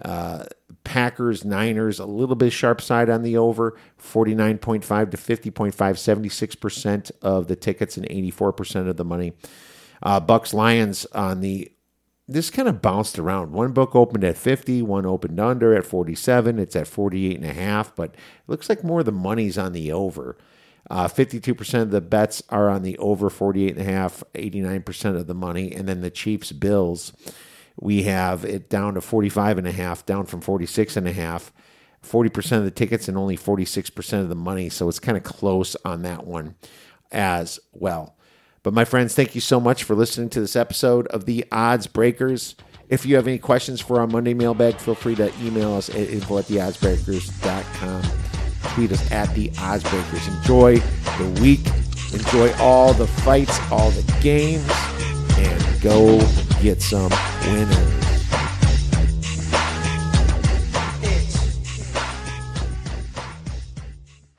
Uh, Packers Niners a little bit sharp side on the over, 49.5 to 50.5, 76% of the tickets and 84% of the money. Uh, Bucs Lions on the this kind of bounced around. One book opened at 50, one opened under at 47. It's at 48 and a half, but it looks like more of the money's on the over. Uh, 52% of the bets are on the over 48 and a half, 89% of the money. And then the Chiefs Bills, we have it down to 45 and a half, down from 46 and a half. 40% of the tickets and only 46% of the money. So it's kind of close on that one as well. But my friends, thank you so much for listening to this episode of the Odds Breakers. If you have any questions for our Monday mailbag, feel free to email us at info at theoddsbreakers.com. Tweet us at the Oddsbreakers. Enjoy the week. Enjoy all the fights, all the games, and go get some winners.